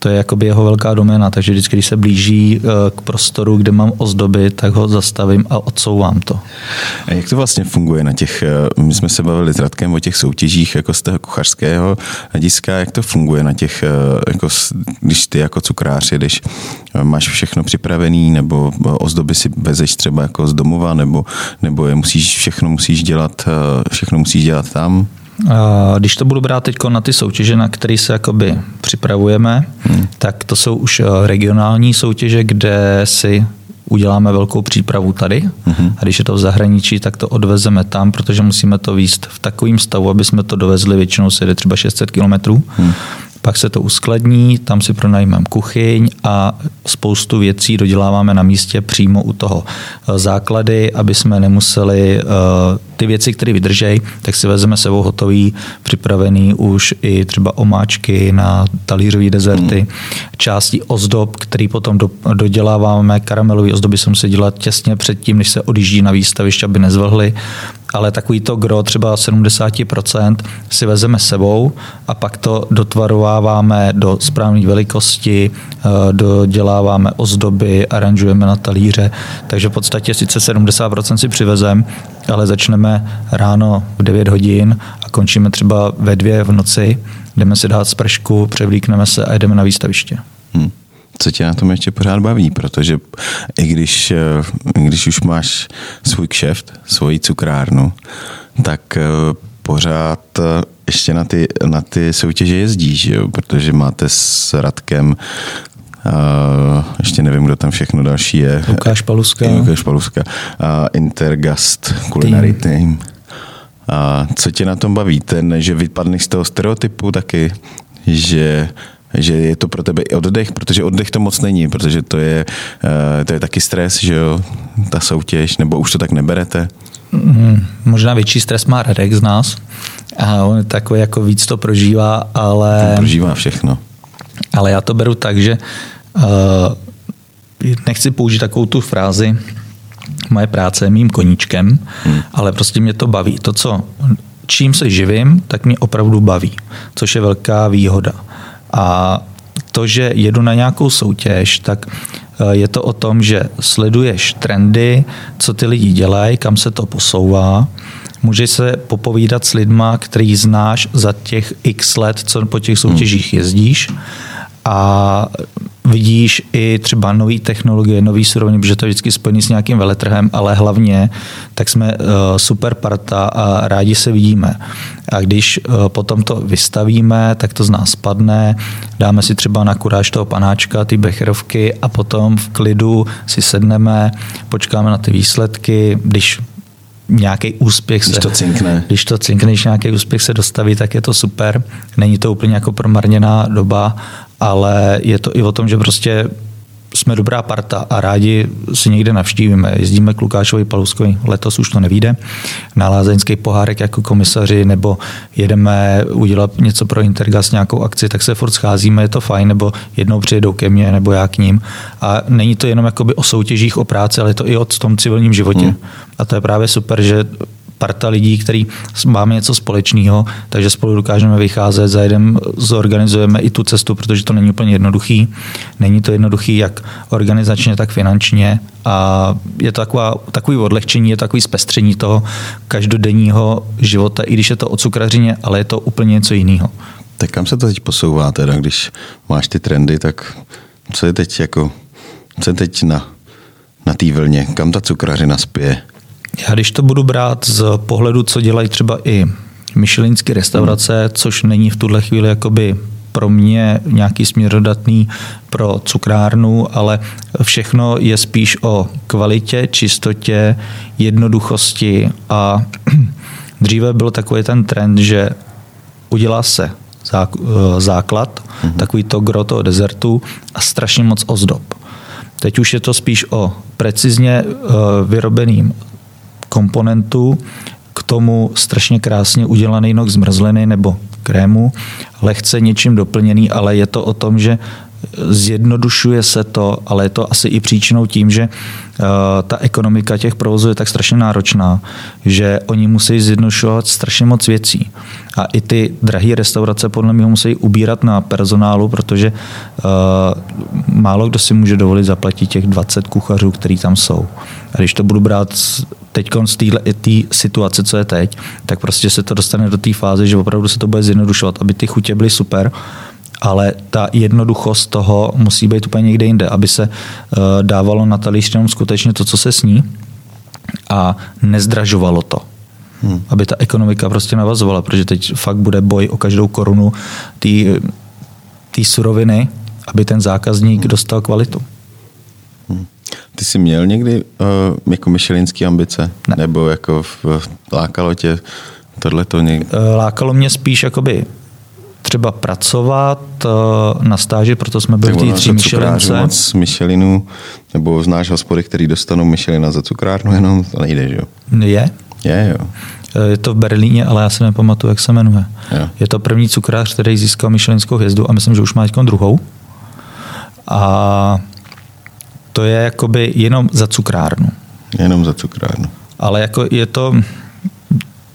To je jakoby jeho velká doména, takže vždycky, když se blíží eh, k prostoru, kde mám ozdoby, tak ho zastavím a odsouvám to. A jak to vlastně funguje na těch, eh, my jsme se bavili s Radkem o těch soutěžích jako z toho kuchařského hlediska, jak to funguje na těch, eh, jako, když ty jako cukrář jedeš, máš všechno připravený, nebo ozdoby si vezeš třeba jako z domova, nebo, nebo je musíš, všechno musíš dělat, všechno musíš dělat tam? Když to budu brát teď na ty soutěže, na které se jakoby připravujeme, hmm. tak to jsou už eh, regionální soutěže, kde si uděláme velkou přípravu tady hmm. a když je to v zahraničí, tak to odvezeme tam, protože musíme to výst v takovém stavu, aby jsme to dovezli, většinou se jde třeba 600 kilometrů. Hmm pak se to uskladní, tam si pronajmeme kuchyň a spoustu věcí doděláváme na místě přímo u toho eh, základy, aby jsme nemuseli eh, ty věci, které vydržejí, tak si vezmeme sebou hotový, připravený už i třeba omáčky na talířové dezerty, mm. části ozdob, který potom do, doděláváme, karamelové ozdoby se musí dělat těsně předtím, než se odjíždí na výstaviště, aby nezvlhly ale takový to gro třeba 70% si vezeme sebou a pak to dotvarováváme do správné velikosti, eh, doděláváme ozdoby, aranžujeme na talíře, takže v podstatě sice 70% si přivezem, ale začneme ráno v 9 hodin a končíme třeba ve dvě v noci, jdeme si dát spršku, převlíkneme se a jdeme na výstaviště. Hmm co tě na tom ještě pořád baví, protože i když, eh, když už máš svůj kšeft, svoji cukrárnu, tak eh, pořád eh, ještě na ty, na ty soutěže jezdíš, jo? protože máte s Radkem Uh, ještě nevím, kdo tam všechno další je. Lukáš Paluska. Lukáš Paluska. Uh, Intergast Culinary Team. Team. A co tě na tom baví? Ten, že vypadneš z toho stereotypu taky, že že je to pro tebe i oddech, protože oddech to moc není, protože to je, eh, to je taky stres, že jo, ta soutěž, nebo už to tak neberete? Hmm, možná větší stres má Radek z nás a on takový jako víc to prožívá, ale... On prožívá všechno. Ale já to beru tak, že uh, nechci použít takovou tu frázi, moje práce je mým koníčkem, hmm. ale prostě mě to baví. To, co čím se živím, tak mě opravdu baví, což je velká výhoda. A to, že jedu na nějakou soutěž, tak eh, je to o tom, že sleduješ trendy, co ty lidi dělají, kam se to posouvá. Můžeš se popovídat s lidma, který znáš za těch x let, co po těch soutěžích jezdíš. A vidíš i třeba nové technologie, nové suroviny, protože to je vždycky spojený s nějakým veletrhem, ale hlavně tak jsme uh, super parta a rádi se vidíme. A když uh, potom to vystavíme, tak to z nás spadne, dáme si třeba na kuráž toho panáčka, ty becherovky a potom v klidu si sedneme, počkáme na ty výsledky, když nějaký úspěch když se... to cinkne. Když to cinkne, když nějaký úspěch se dostaví, tak je to super. Není to úplně jako promarněná doba, ale je to i o tom, že prostě jsme dobrá parta a rádi si někde navštívíme. Jezdíme k Lukášovi Paluskovi, letos už to nevíde, na lázeňský pohárek jako komisaři, nebo jedeme udělat něco pro Intergas, nějakou akci, tak se furt scházíme, je to fajn, nebo jednou přijedou ke mně, nebo já k ním. A není to jenom jakoby o soutěžích, o práci, ale je to i o tom civilním životě. Hmm. A to je právě super, že parta lidí, který máme něco společného, takže spolu dokážeme vycházet, zajedem, zorganizujeme i tu cestu, protože to není úplně jednoduchý. Není to jednoduchý jak organizačně, tak finančně a je to taková, takový odlehčení, je to takový zpestření toho každodenního života, i když je to o cukrařině, ale je to úplně něco jiného. Tak kam se to teď posouvá teda, když máš ty trendy, tak co je teď jako, co je teď na, na té vlně, kam ta cukrařina spěje? Já když to budu brát z pohledu, co dělají třeba i myšelinské restaurace, což není v tuhle chvíli jakoby pro mě nějaký směrodatný pro cukrárnu, ale všechno je spíš o kvalitě, čistotě, jednoduchosti a dříve byl takový ten trend, že udělá se základ, mm-hmm. takový to gro toho dezertu a strašně moc ozdob. Teď už je to spíš o precizně eh, vyrobeným komponentů, k tomu strašně krásně udělaný nok zmrzliny nebo krému, lehce něčím doplněný, ale je to o tom, že zjednodušuje se to, ale je to asi i příčinou tím, že uh, ta ekonomika těch provozů je tak strašně náročná, že oni musí zjednodušovat strašně moc věcí. A i ty drahé restaurace podle mě musí ubírat na personálu, protože uh, málo kdo si může dovolit zaplatit těch 20 kuchařů, který tam jsou. A když to budu brát teď z té situace, co je teď, tak prostě se to dostane do té fáze, že opravdu se to bude zjednodušovat, aby ty chutě byly super, ale ta jednoduchost toho musí být úplně někde jinde, aby se uh, dávalo na talíř jenom skutečně to, co se sní a nezdražovalo to. Hmm. Aby ta ekonomika prostě navazovala, protože teď fakt bude boj o každou korunu té suroviny, aby ten zákazník hmm. dostal kvalitu. Hmm. Ty jsi měl někdy uh, jako myšelinský ambice? Ne. Nebo jako v, lákalo tě tohle to někdy? Uh, lákalo mě spíš jakoby třeba pracovat uh, na stáži, proto jsme byli v té tří Michelince. moc Michelinu, nebo znáš hospody, který dostanou Michelina za cukrárnu, jenom to nejde, že jo? Je. Je, jo. Je to v Berlíně, ale já si nepamatuju, jak se jmenuje. Jo. Je to první cukrář, který získal Michelinskou hvězdu a myslím, že už má teď druhou. A to je jakoby jenom za cukrárnu. Jenom za cukrárnu. Ale jako je to,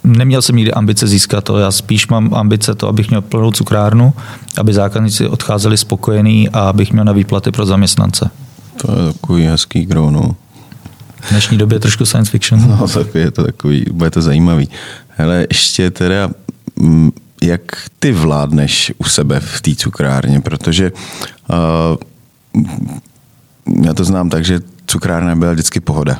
neměl jsem nikdy ambice získat to, já spíš mám ambice to, abych měl plnou cukrárnu, aby zákazníci odcházeli spokojení a abych měl na výplaty pro zaměstnance. To je takový hezký gro, no. V dnešní době trošku science fiction. No, tak je to takový, bude to zajímavý. Hele, ještě teda, mm, jak ty vládneš u sebe v té cukrárně, protože uh, já to znám tak, že cukrárna byla vždycky pohoda.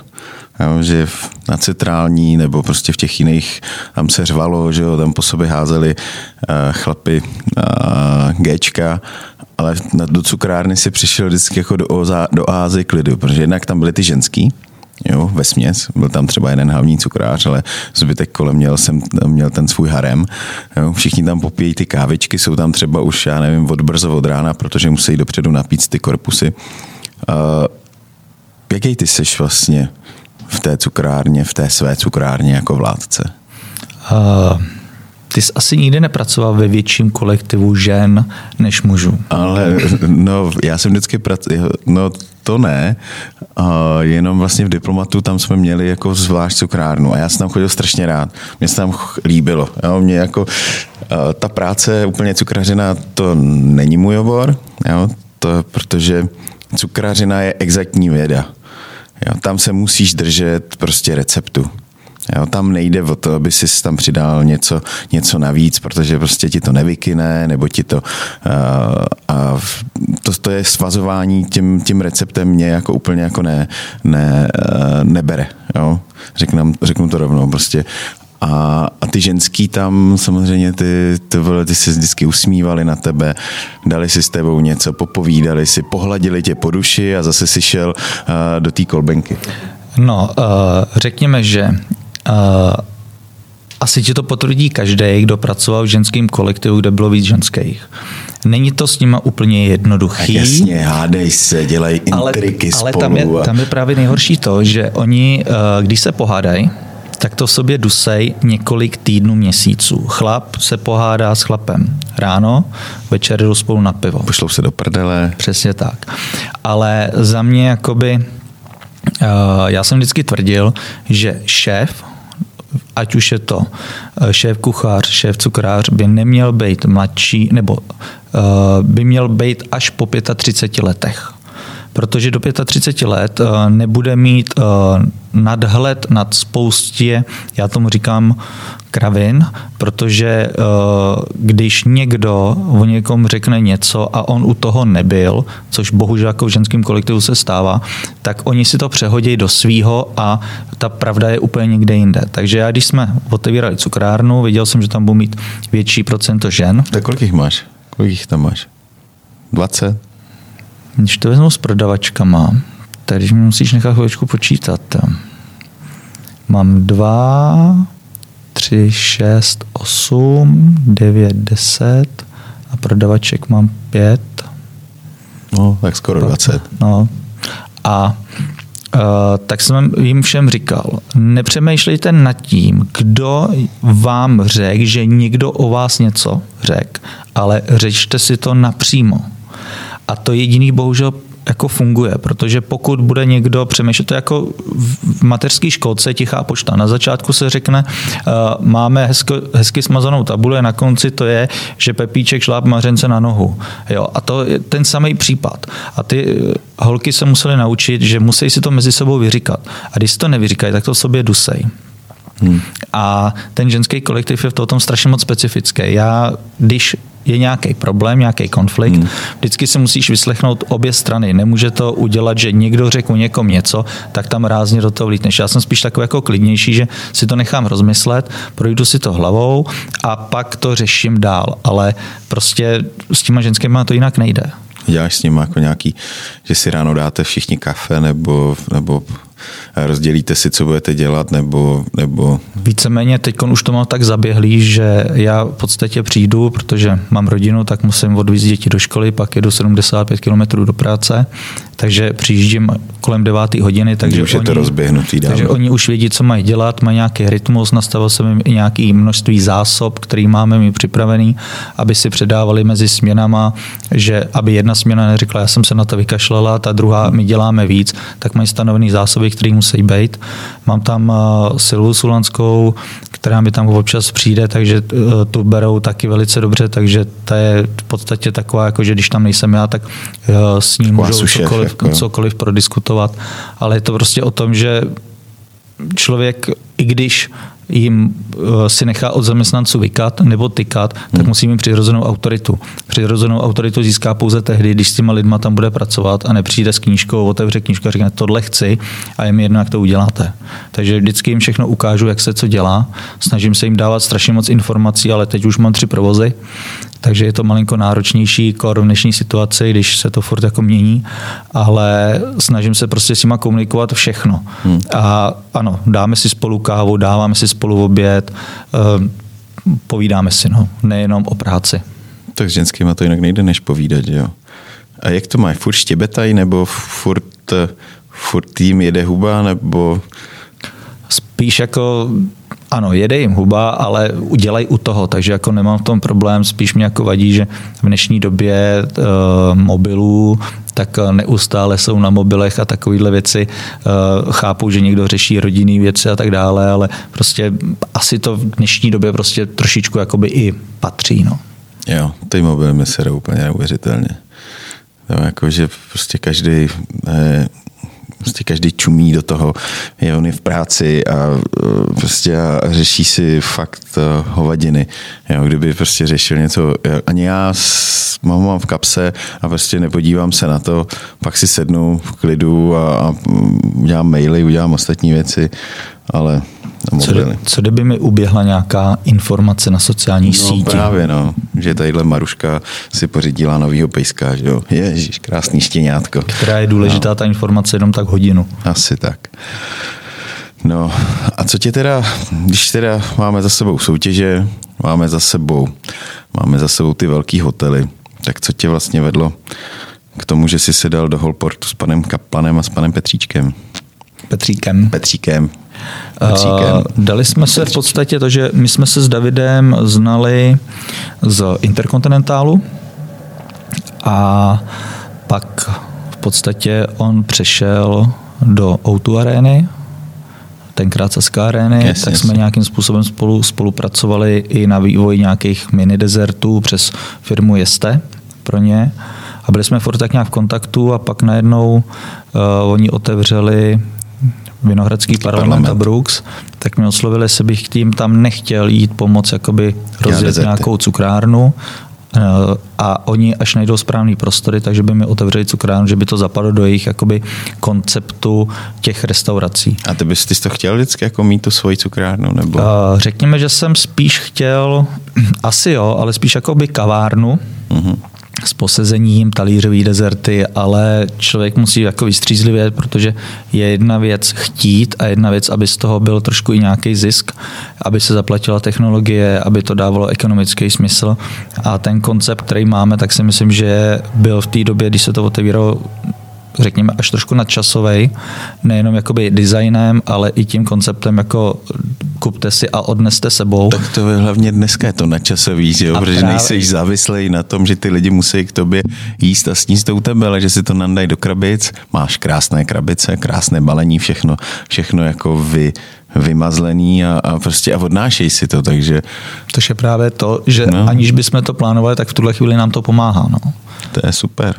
Jo, že na centrální nebo prostě v těch jiných tam se řvalo, že jo, tam po sobě házeli uh, chlapy uh, Gčka, ale na, do cukrárny si přišel vždycky jako do, oza, do oázy klidu, protože jednak tam byly ty ženský, jo, ve směs. Byl tam třeba jeden hlavní cukrář, ale zbytek kolem měl, jsem, měl ten svůj harem. Jo. Všichni tam popíjí ty kávičky, jsou tam třeba už, já nevím, od brzo od rána, protože musí dopředu napít ty korpusy. Uh, jaký ty seš vlastně v té cukrárně, v té své cukrárně jako vládce? Uh, ty jsi asi nikdy nepracoval ve větším kolektivu žen než mužů. Ale no, já jsem vždycky pracoval, no to ne, uh, jenom vlastně v diplomatu tam jsme měli jako zvlášť cukrárnu a já jsem tam chodil strašně rád. Mně se tam líbilo. Jo? Mě jako uh, ta práce úplně cukrařina, to není můj obor, jo? To, protože cukrařina je exaktní věda. Jo, tam se musíš držet prostě receptu. Jo, tam nejde o to, aby si tam přidal něco, něco navíc, protože prostě ti to nevykyne, nebo ti to... Uh, a to, to je svazování tím, tím receptem mě jako úplně jako ne, ne, uh, nebere. Jo? Řeknu, řeknu to rovnou. Prostě a, a ty ženský tam samozřejmě ty, ty, ty se vždycky usmívali na tebe, dali si s tebou něco, popovídali si, pohladili tě po duši a zase si šel uh, do té kolbenky. No, uh, řekněme, že uh, asi ti to potvrdí každý, kdo pracoval v ženském kolektivu, kde bylo víc ženských. Není to s nima úplně jednoduchý. Tak jasně, hádej se, dělají intriky ale, ale spolu. tam je, tam je právě nejhorší to, že oni, když se pohádají, tak to v sobě dusej několik týdnů, měsíců. Chlap se pohádá s chlapem ráno, večer jdou spolu na pivo. Pošlou se do prdele. Přesně tak. Ale za mě jakoby, uh, já jsem vždycky tvrdil, že šéf, ať už je to eh, šéf kuchař, šéf cukrář, by neměl být mladší, nebo uh, by měl být až po 35 letech protože do 35 let eh, nebude mít eh, nadhled nad spoustě, já tomu říkám, kravin, protože eh, když někdo o někom řekne něco a on u toho nebyl, což bohužel jako v ženském kolektivu se stává, tak oni si to přehodí do svýho a ta pravda je úplně někde jinde. Takže já, když jsme otevírali cukrárnu, viděl jsem, že tam budu mít větší procento žen. Tak kolik jich máš? Kolik jich tam máš? 20? Když to vezmu s prodavačkama, tak když mi musíš nechat chvíličku počítat. Mám dva, tři, šest, osm, devět, deset a prodavaček mám pět. No, tak skoro dvacet. No. A Uh, tak jsem jim všem říkal, nepřemýšlejte nad tím, kdo vám řekl, že někdo o vás něco řekl, ale řečte si to napřímo. A to jediný bohužel jako funguje, protože pokud bude někdo přemýšlet, to jako v mateřské školce tichá pošta. Na začátku se řekne, uh, máme hezky, hezky smazanou tabuli a na konci to je, že Pepíček šláp mařence na nohu. Jo, a to je ten samý případ. A ty eh, holky se musely naučit, že musí si to mezi sebou vyříkat. A když si to nevyříkají, tak to v sobě dusej. Hmm. A ten ženský kolektiv je v tom strašně moc specifický. Já, když je nějaký problém, nějaký konflikt, hmm. vždycky si musíš vyslechnout obě strany. Nemůže to udělat, že někdo řekl někom něco, tak tam rázně do toho vlítneš. Já jsem spíš takový jako klidnější, že si to nechám rozmyslet, projdu si to hlavou a pak to řeším dál. Ale prostě s těma ženskými to jinak nejde. Děláš s nimi jako nějaký, že si ráno dáte všichni kafe nebo, nebo rozdělíte si, co budete dělat, nebo... nebo... Víceméně teď už to mám tak zaběhlý, že já v podstatě přijdu, protože mám rodinu, tak musím odvízt děti do školy, pak jedu 75 km do práce, takže přijíždím kolem 9. hodiny, takže už je to rozběhnutý dávno. Takže oni už vědí, co mají dělat, mají nějaký rytmus, nastavil jsem jim i nějaký množství zásob, který máme mi připravený, aby si předávali mezi směnama, že aby jedna směna neřekla, já jsem se na to vykašlala, ta druhá my děláme víc, tak mají stanovený zásoby, které musí být. Mám tam uh, Silvu Sulanskou, která mi tam občas přijde, takže uh, tu berou taky velice dobře, takže ta je v podstatě taková, jako že když tam nejsem já, tak uh, s ní můžou cokoliv, jako. cokoliv prodiskutovat. Ale je to prostě o tom, že člověk, i když jim eh, si nechá od zaměstnanců vykat nebo tykat, tak hmm. musí mít přirozenou autoritu. Přirozenou autoritu získá pouze tehdy, když s těma lidma tam bude pracovat a nepřijde s knížkou, otevře knížku a řekne, tohle chci a je mi jedno, jak to uděláte. Takže vždycky jim všechno ukážu, jak se co dělá. Snažím se jim dávat strašně moc informací, ale teď už mám tři provozy, takže je to malinko náročnější kor v dnešní situaci, když se to furt jako mění, ale snažím se prostě s nima komunikovat všechno. Hmm. A ano, dáme si spolu kávu, dáváme si spolu oběd, ehm, povídáme si, no, nejenom o práci. Tak s ženskýma to jinak nejde, než povídat, jo. A jak to mají? Furt štěbetají, nebo furt, furt tým jede huba, nebo... Spíš jako ano, jede jim huba, ale udělej u toho, takže jako nemám v tom problém, spíš mě jako vadí, že v dnešní době uh, mobilů tak neustále jsou na mobilech a takovéhle věci. Uh, chápu, že někdo řeší rodinné věci a tak dále, ale prostě asi to v dnešní době prostě trošičku jakoby i patří. No. Jo, ty mobily mi serou úplně neuvěřitelně. No, prostě každý eh, Prostě každý čumí do toho, je on je v práci a uh, prostě a řeší si fakt uh, hovadiny. Jo, kdyby prostě řešil něco, ani já mám, mám v kapse a prostě nepodívám se na to, pak si sednu v klidu a, a udělám maily, udělám ostatní věci, ale co, co kdyby mi uběhla nějaká informace na sociálních no, sítích? právě, no, že tadyhle Maruška si pořídila novýho pejska, že jo. Ježíš, krásný štěňátko. Která je důležitá, no. ta informace jenom tak hodinu. Asi tak. No a co tě teda, když teda máme za sebou soutěže, máme za sebou, máme za sebou ty velký hotely, tak co tě vlastně vedlo k tomu, že jsi se dal do Holportu s panem Kaplanem a s panem Petříčkem? Petříkem. Petříkem. Petříkem. Uh, dali jsme se v podstatě to, že my jsme se s Davidem znali z Interkontinentálu a pak v podstatě on přešel do O2 arény, tenkrát SK arény, yes, tak yes. jsme nějakým způsobem spolu spolupracovali i na vývoji nějakých mini dezertů přes firmu Jeste pro ně a byli jsme furt tak nějak v kontaktu a pak najednou uh, oni otevřeli Vinohradský parlament, parlament a Brooks, tak mě oslovili, jestli bych tím tam nechtěl jít pomoct jakoby rozjet nějakou cukrárnu eh, a oni až najdou správný prostory, takže by mi otevřeli cukrárnu, že by to zapadlo do jejich jakoby konceptu těch restaurací. A ty bys ty to chtěl vždycky jako mít tu svoji cukrárnu? Nebo? Řekněme, že jsem spíš chtěl, asi jo, ale spíš jakoby kavárnu, uh-huh s posezením, talířový dezerty, ale člověk musí jako vystřízlivě, protože je jedna věc chtít a jedna věc, aby z toho byl trošku i nějaký zisk, aby se zaplatila technologie, aby to dávalo ekonomický smysl. A ten koncept, který máme, tak si myslím, že byl v té době, když se to otevíralo řekněme, až trošku nadčasový, nejenom jakoby designem, ale i tím konceptem jako kupte si a odneste sebou. Tak to je hlavně dneska je to nadčasový, že jo? protože právě... nejseš závislý na tom, že ty lidi musí k tobě jíst a sníst u tebe, ale že si to nandají do krabic, máš krásné krabice, krásné balení, všechno, všechno jako vy, vymazlený a, a prostě a odnášej si to, takže... To je právě to, že no. aniž bychom to plánovali, tak v tuhle chvíli nám to pomáhá. No. To je super.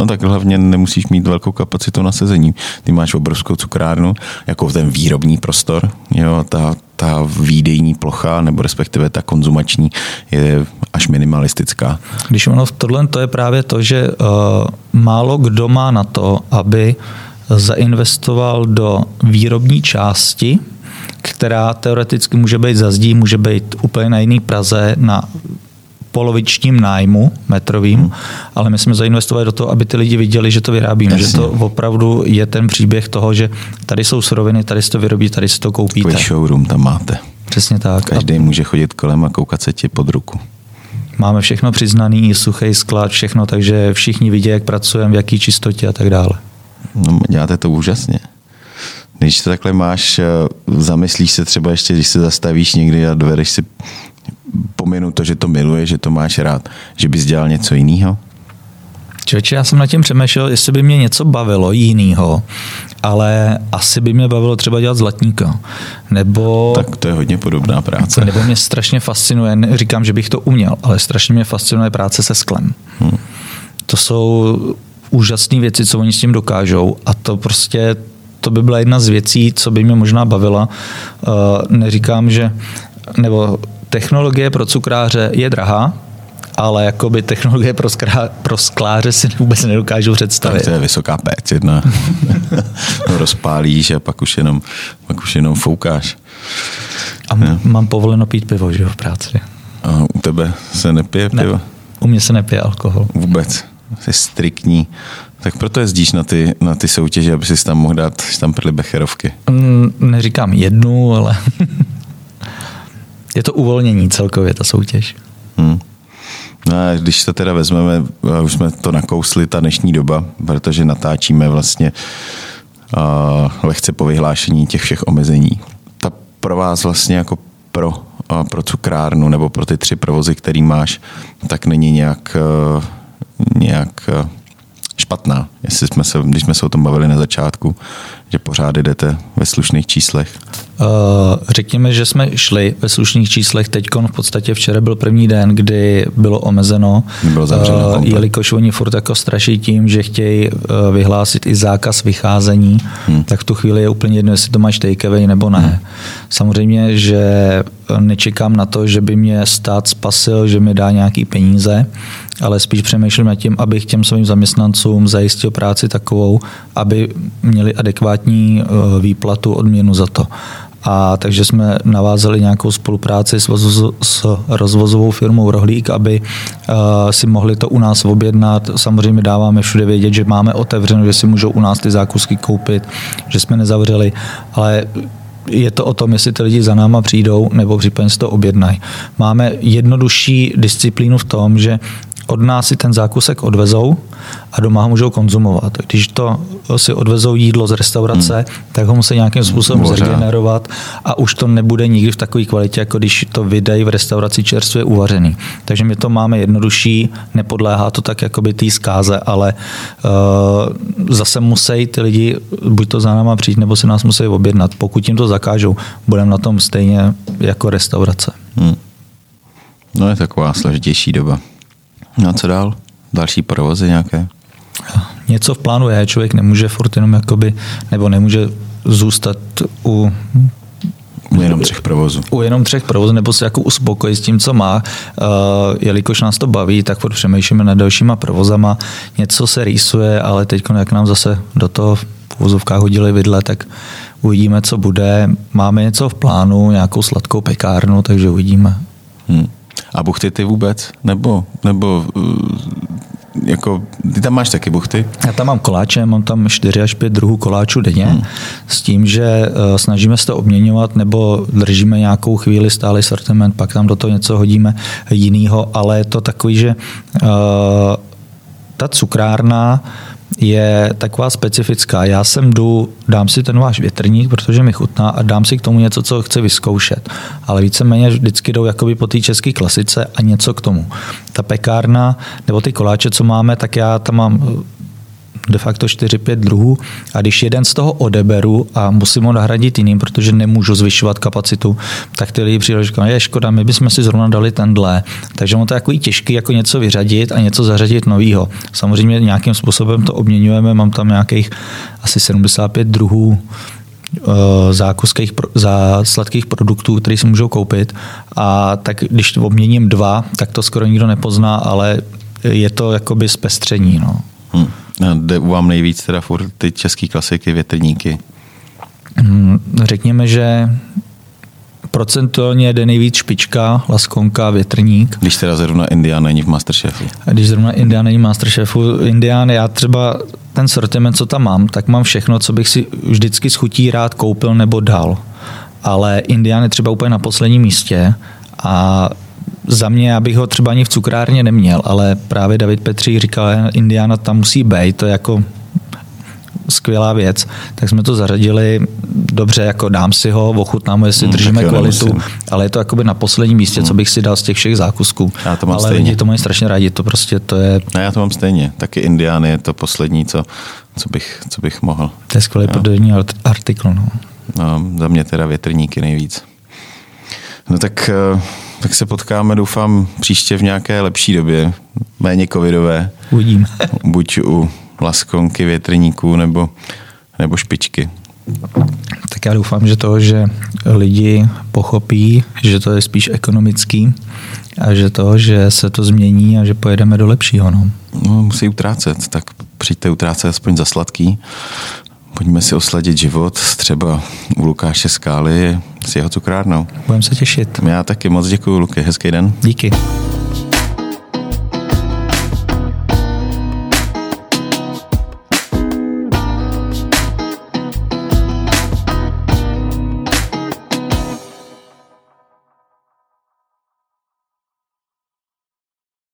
No tak hlavně nemusíš mít velkou kapacitu na sezení. Ty máš obrovskou cukrárnu, jako ten výrobní prostor, jo, ta, ta výdejní plocha, nebo respektive ta konzumační, je až minimalistická. Když ono v tohle to je právě to, že uh, málo kdo má na to, aby zainvestoval do výrobní části, která teoreticky může být za zdí, může být úplně na jiný Praze, na polovičním nájmu metrovým, hmm. ale my jsme zainvestovali do toho, aby ty lidi viděli, že to vyrábíme, Jasně. že to opravdu je ten příběh toho, že tady jsou suroviny, tady si to vyrobí, tady si to koupíte. Takový showroom tam máte. Přesně tak. Každý a... může chodit kolem a koukat se ti pod ruku. Máme všechno přiznaný, suchý sklad, všechno, takže všichni vidí, jak pracujeme, v jaký čistotě a tak dále. No, děláte to úžasně. Když to takhle máš, eh, zamyslíš se třeba ještě, když se zastavíš někdy a dovedeš si pominu to, že to miluje, že to máš rád, že bys dělal něco jiného? Člověče, já jsem nad tím přemýšlel, jestli by mě něco bavilo jiného, ale asi by mě bavilo třeba dělat zlatníka. Nebo, tak to je hodně podobná práce. Nebo mě strašně fascinuje, říkám, že bych to uměl, ale strašně mě fascinuje práce se sklem. Hmm. To jsou úžasné věci, co oni s tím dokážou a to prostě to by byla jedna z věcí, co by mě možná bavila. Uh, neříkám, že nebo technologie pro cukráře je drahá, ale jakoby technologie pro, skrá, pro skláře si vůbec nedokážu představit. Tak to je vysoká péc jedna. no, rozpálíš a pak už jenom, pak už jenom foukáš. A m- mám povoleno pít pivo, že v práci. A u tebe se nepije pivo? Ne, u mě se nepije alkohol. Vůbec. Jsi striktní. Tak proto jezdíš na ty, na ty soutěže, aby si tam mohl dát štamprly becherovky. Mm, neříkám jednu, ale je to uvolnění celkově, ta soutěž. Hmm. No a když to teda vezmeme, už jsme to nakousli, ta dnešní doba, protože natáčíme vlastně uh, lehce po vyhlášení těch všech omezení. Ta pro vás vlastně jako pro, uh, pro cukrárnu nebo pro ty tři provozy, který máš, tak není nějak, uh, nějak uh, špatná. jestli jsme se, když jsme se o tom bavili na začátku, že pořád jdete ve slušných číslech? Uh, řekněme, že jsme šli ve slušných číslech. Teď v podstatě včera byl první den, kdy bylo omezeno, bylo zavřeno uh, jelikož oni furt jako straší tím, že chtějí uh, vyhlásit i zákaz vycházení, hmm. tak v tu chvíli je úplně jedno, jestli to máš takeaway nebo ne. Hmm. Samozřejmě, že nečekám na to, že by mě stát spasil, že mi dá nějaký peníze, ale spíš přemýšlím nad tím, abych těm svým zaměstnancům zajistil práci takovou, aby měli adekvátní výplatu, odměnu za to. A takže jsme navázali nějakou spolupráci s, vozu, s rozvozovou firmou Rohlík, aby uh, si mohli to u nás objednat. Samozřejmě dáváme všude vědět, že máme otevřeno, že si můžou u nás ty zákusky koupit, že jsme nezavřeli, ale je to o tom, jestli ty lidi za náma přijdou nebo případně si to objednají. Máme jednodušší disciplínu v tom, že od nás si ten zákusek odvezou a doma ho můžou konzumovat. Když to si odvezou jídlo z restaurace, hmm. tak ho musí nějakým způsobem Boře. zregenerovat a už to nebude nikdy v takové kvalitě, jako když to vydají v restauraci čerstvě uvařený. Takže my to máme jednodušší, nepodléhá to tak jakoby té zkáze, ale uh, zase musí ty lidi buď to za náma přijít, nebo si nás musí objednat. Pokud jim to zakážou, budeme na tom stejně jako restaurace. Hmm. No je taková složitější doba. No a co dál? Další provozy nějaké? Něco v plánu je, člověk nemůže furt jenom jakoby, nebo nemůže zůstat u u jenom třech provozů. U jenom třech provozů, nebo se jako uspokojit s tím, co má. Uh, jelikož nás to baví, tak furt přemýšlíme nad dalšíma provozama. Něco se rýsuje, ale teď, jak nám zase do toho v vozovkách hodili vidle, tak uvidíme, co bude. Máme něco v plánu, nějakou sladkou pekárnu, takže uvidíme. Hmm. A buchty ty vůbec? Nebo, nebo uh, jako, ty tam máš taky buchty? Já tam mám koláče, mám tam 4 až 5 druhů koláčů denně, hmm. s tím, že uh, snažíme se to obměňovat, nebo držíme nějakou chvíli stálý sortiment, pak tam do toho něco hodíme jinýho, ale je to takový, že uh, ta cukrárna je taková specifická. Já sem jdu, dám si ten váš větrník, protože mi chutná a dám si k tomu něco, co chci vyzkoušet. Ale víceméně vždycky jdou jakoby po té české klasice a něco k tomu. Ta pekárna nebo ty koláče, co máme, tak já tam mám de facto 4-5 druhů a když jeden z toho odeberu a musím ho nahradit jiným, protože nemůžu zvyšovat kapacitu, tak ty lidi přijdou říkají, je škoda, my bychom si zrovna dali tenhle. Takže on to je takový těžký jako něco vyřadit a něco zařadit novýho. Samozřejmě nějakým způsobem to obměňujeme, mám tam nějakých asi 75 druhů eh, zákuských, za sladkých produktů, které si můžou koupit. A tak když obměním dva, tak to skoro nikdo nepozná, ale je to jakoby zpestření. No. Hmm. Jde u vám nejvíc teda furt ty české klasiky, větrníky? Hmm, řekněme, že procentuálně jde nejvíc špička, laskonka, větrník. Když teda zrovna Indián není v Masterchefu. A když zrovna Indián není v Masterchefu, Indián, já třeba ten sortiment, co tam mám, tak mám všechno, co bych si vždycky schutí rád koupil nebo dal. Ale Indián je třeba úplně na posledním místě a za mě, abych ho třeba ani v cukrárně neměl, ale právě David Petřík říkal, Indiana tam musí být, to je jako skvělá věc, tak jsme to zařadili dobře, jako dám si ho, ochutnám, jestli hmm, držíme kvalitu, nemusím. ale je to jakoby na posledním místě, hmm. co bych si dal z těch všech zákusků. Já to mám ale stejně. lidi to mají strašně rádi, to prostě to je... No, já to mám stejně, taky Indián je to poslední, co, co, bych, co bych mohl. To je skvělý prodejní artikl. No. no. za mě teda větrníky nejvíc. No tak uh tak se potkáme, doufám, příště v nějaké lepší době, méně covidové. Uvidím. Buď u laskonky, větrníků nebo, nebo špičky. Tak já doufám, že to, že lidi pochopí, že to je spíš ekonomický a že to, že se to změní a že pojedeme do lepšího. No. No, musí utrácet, tak přijďte utrácet aspoň za sladký Pojďme si osladit život třeba u Lukáše Skály s jeho cukrárnou. Budeme se těšit. Já taky moc děkuji, Luky. Hezký den. Díky.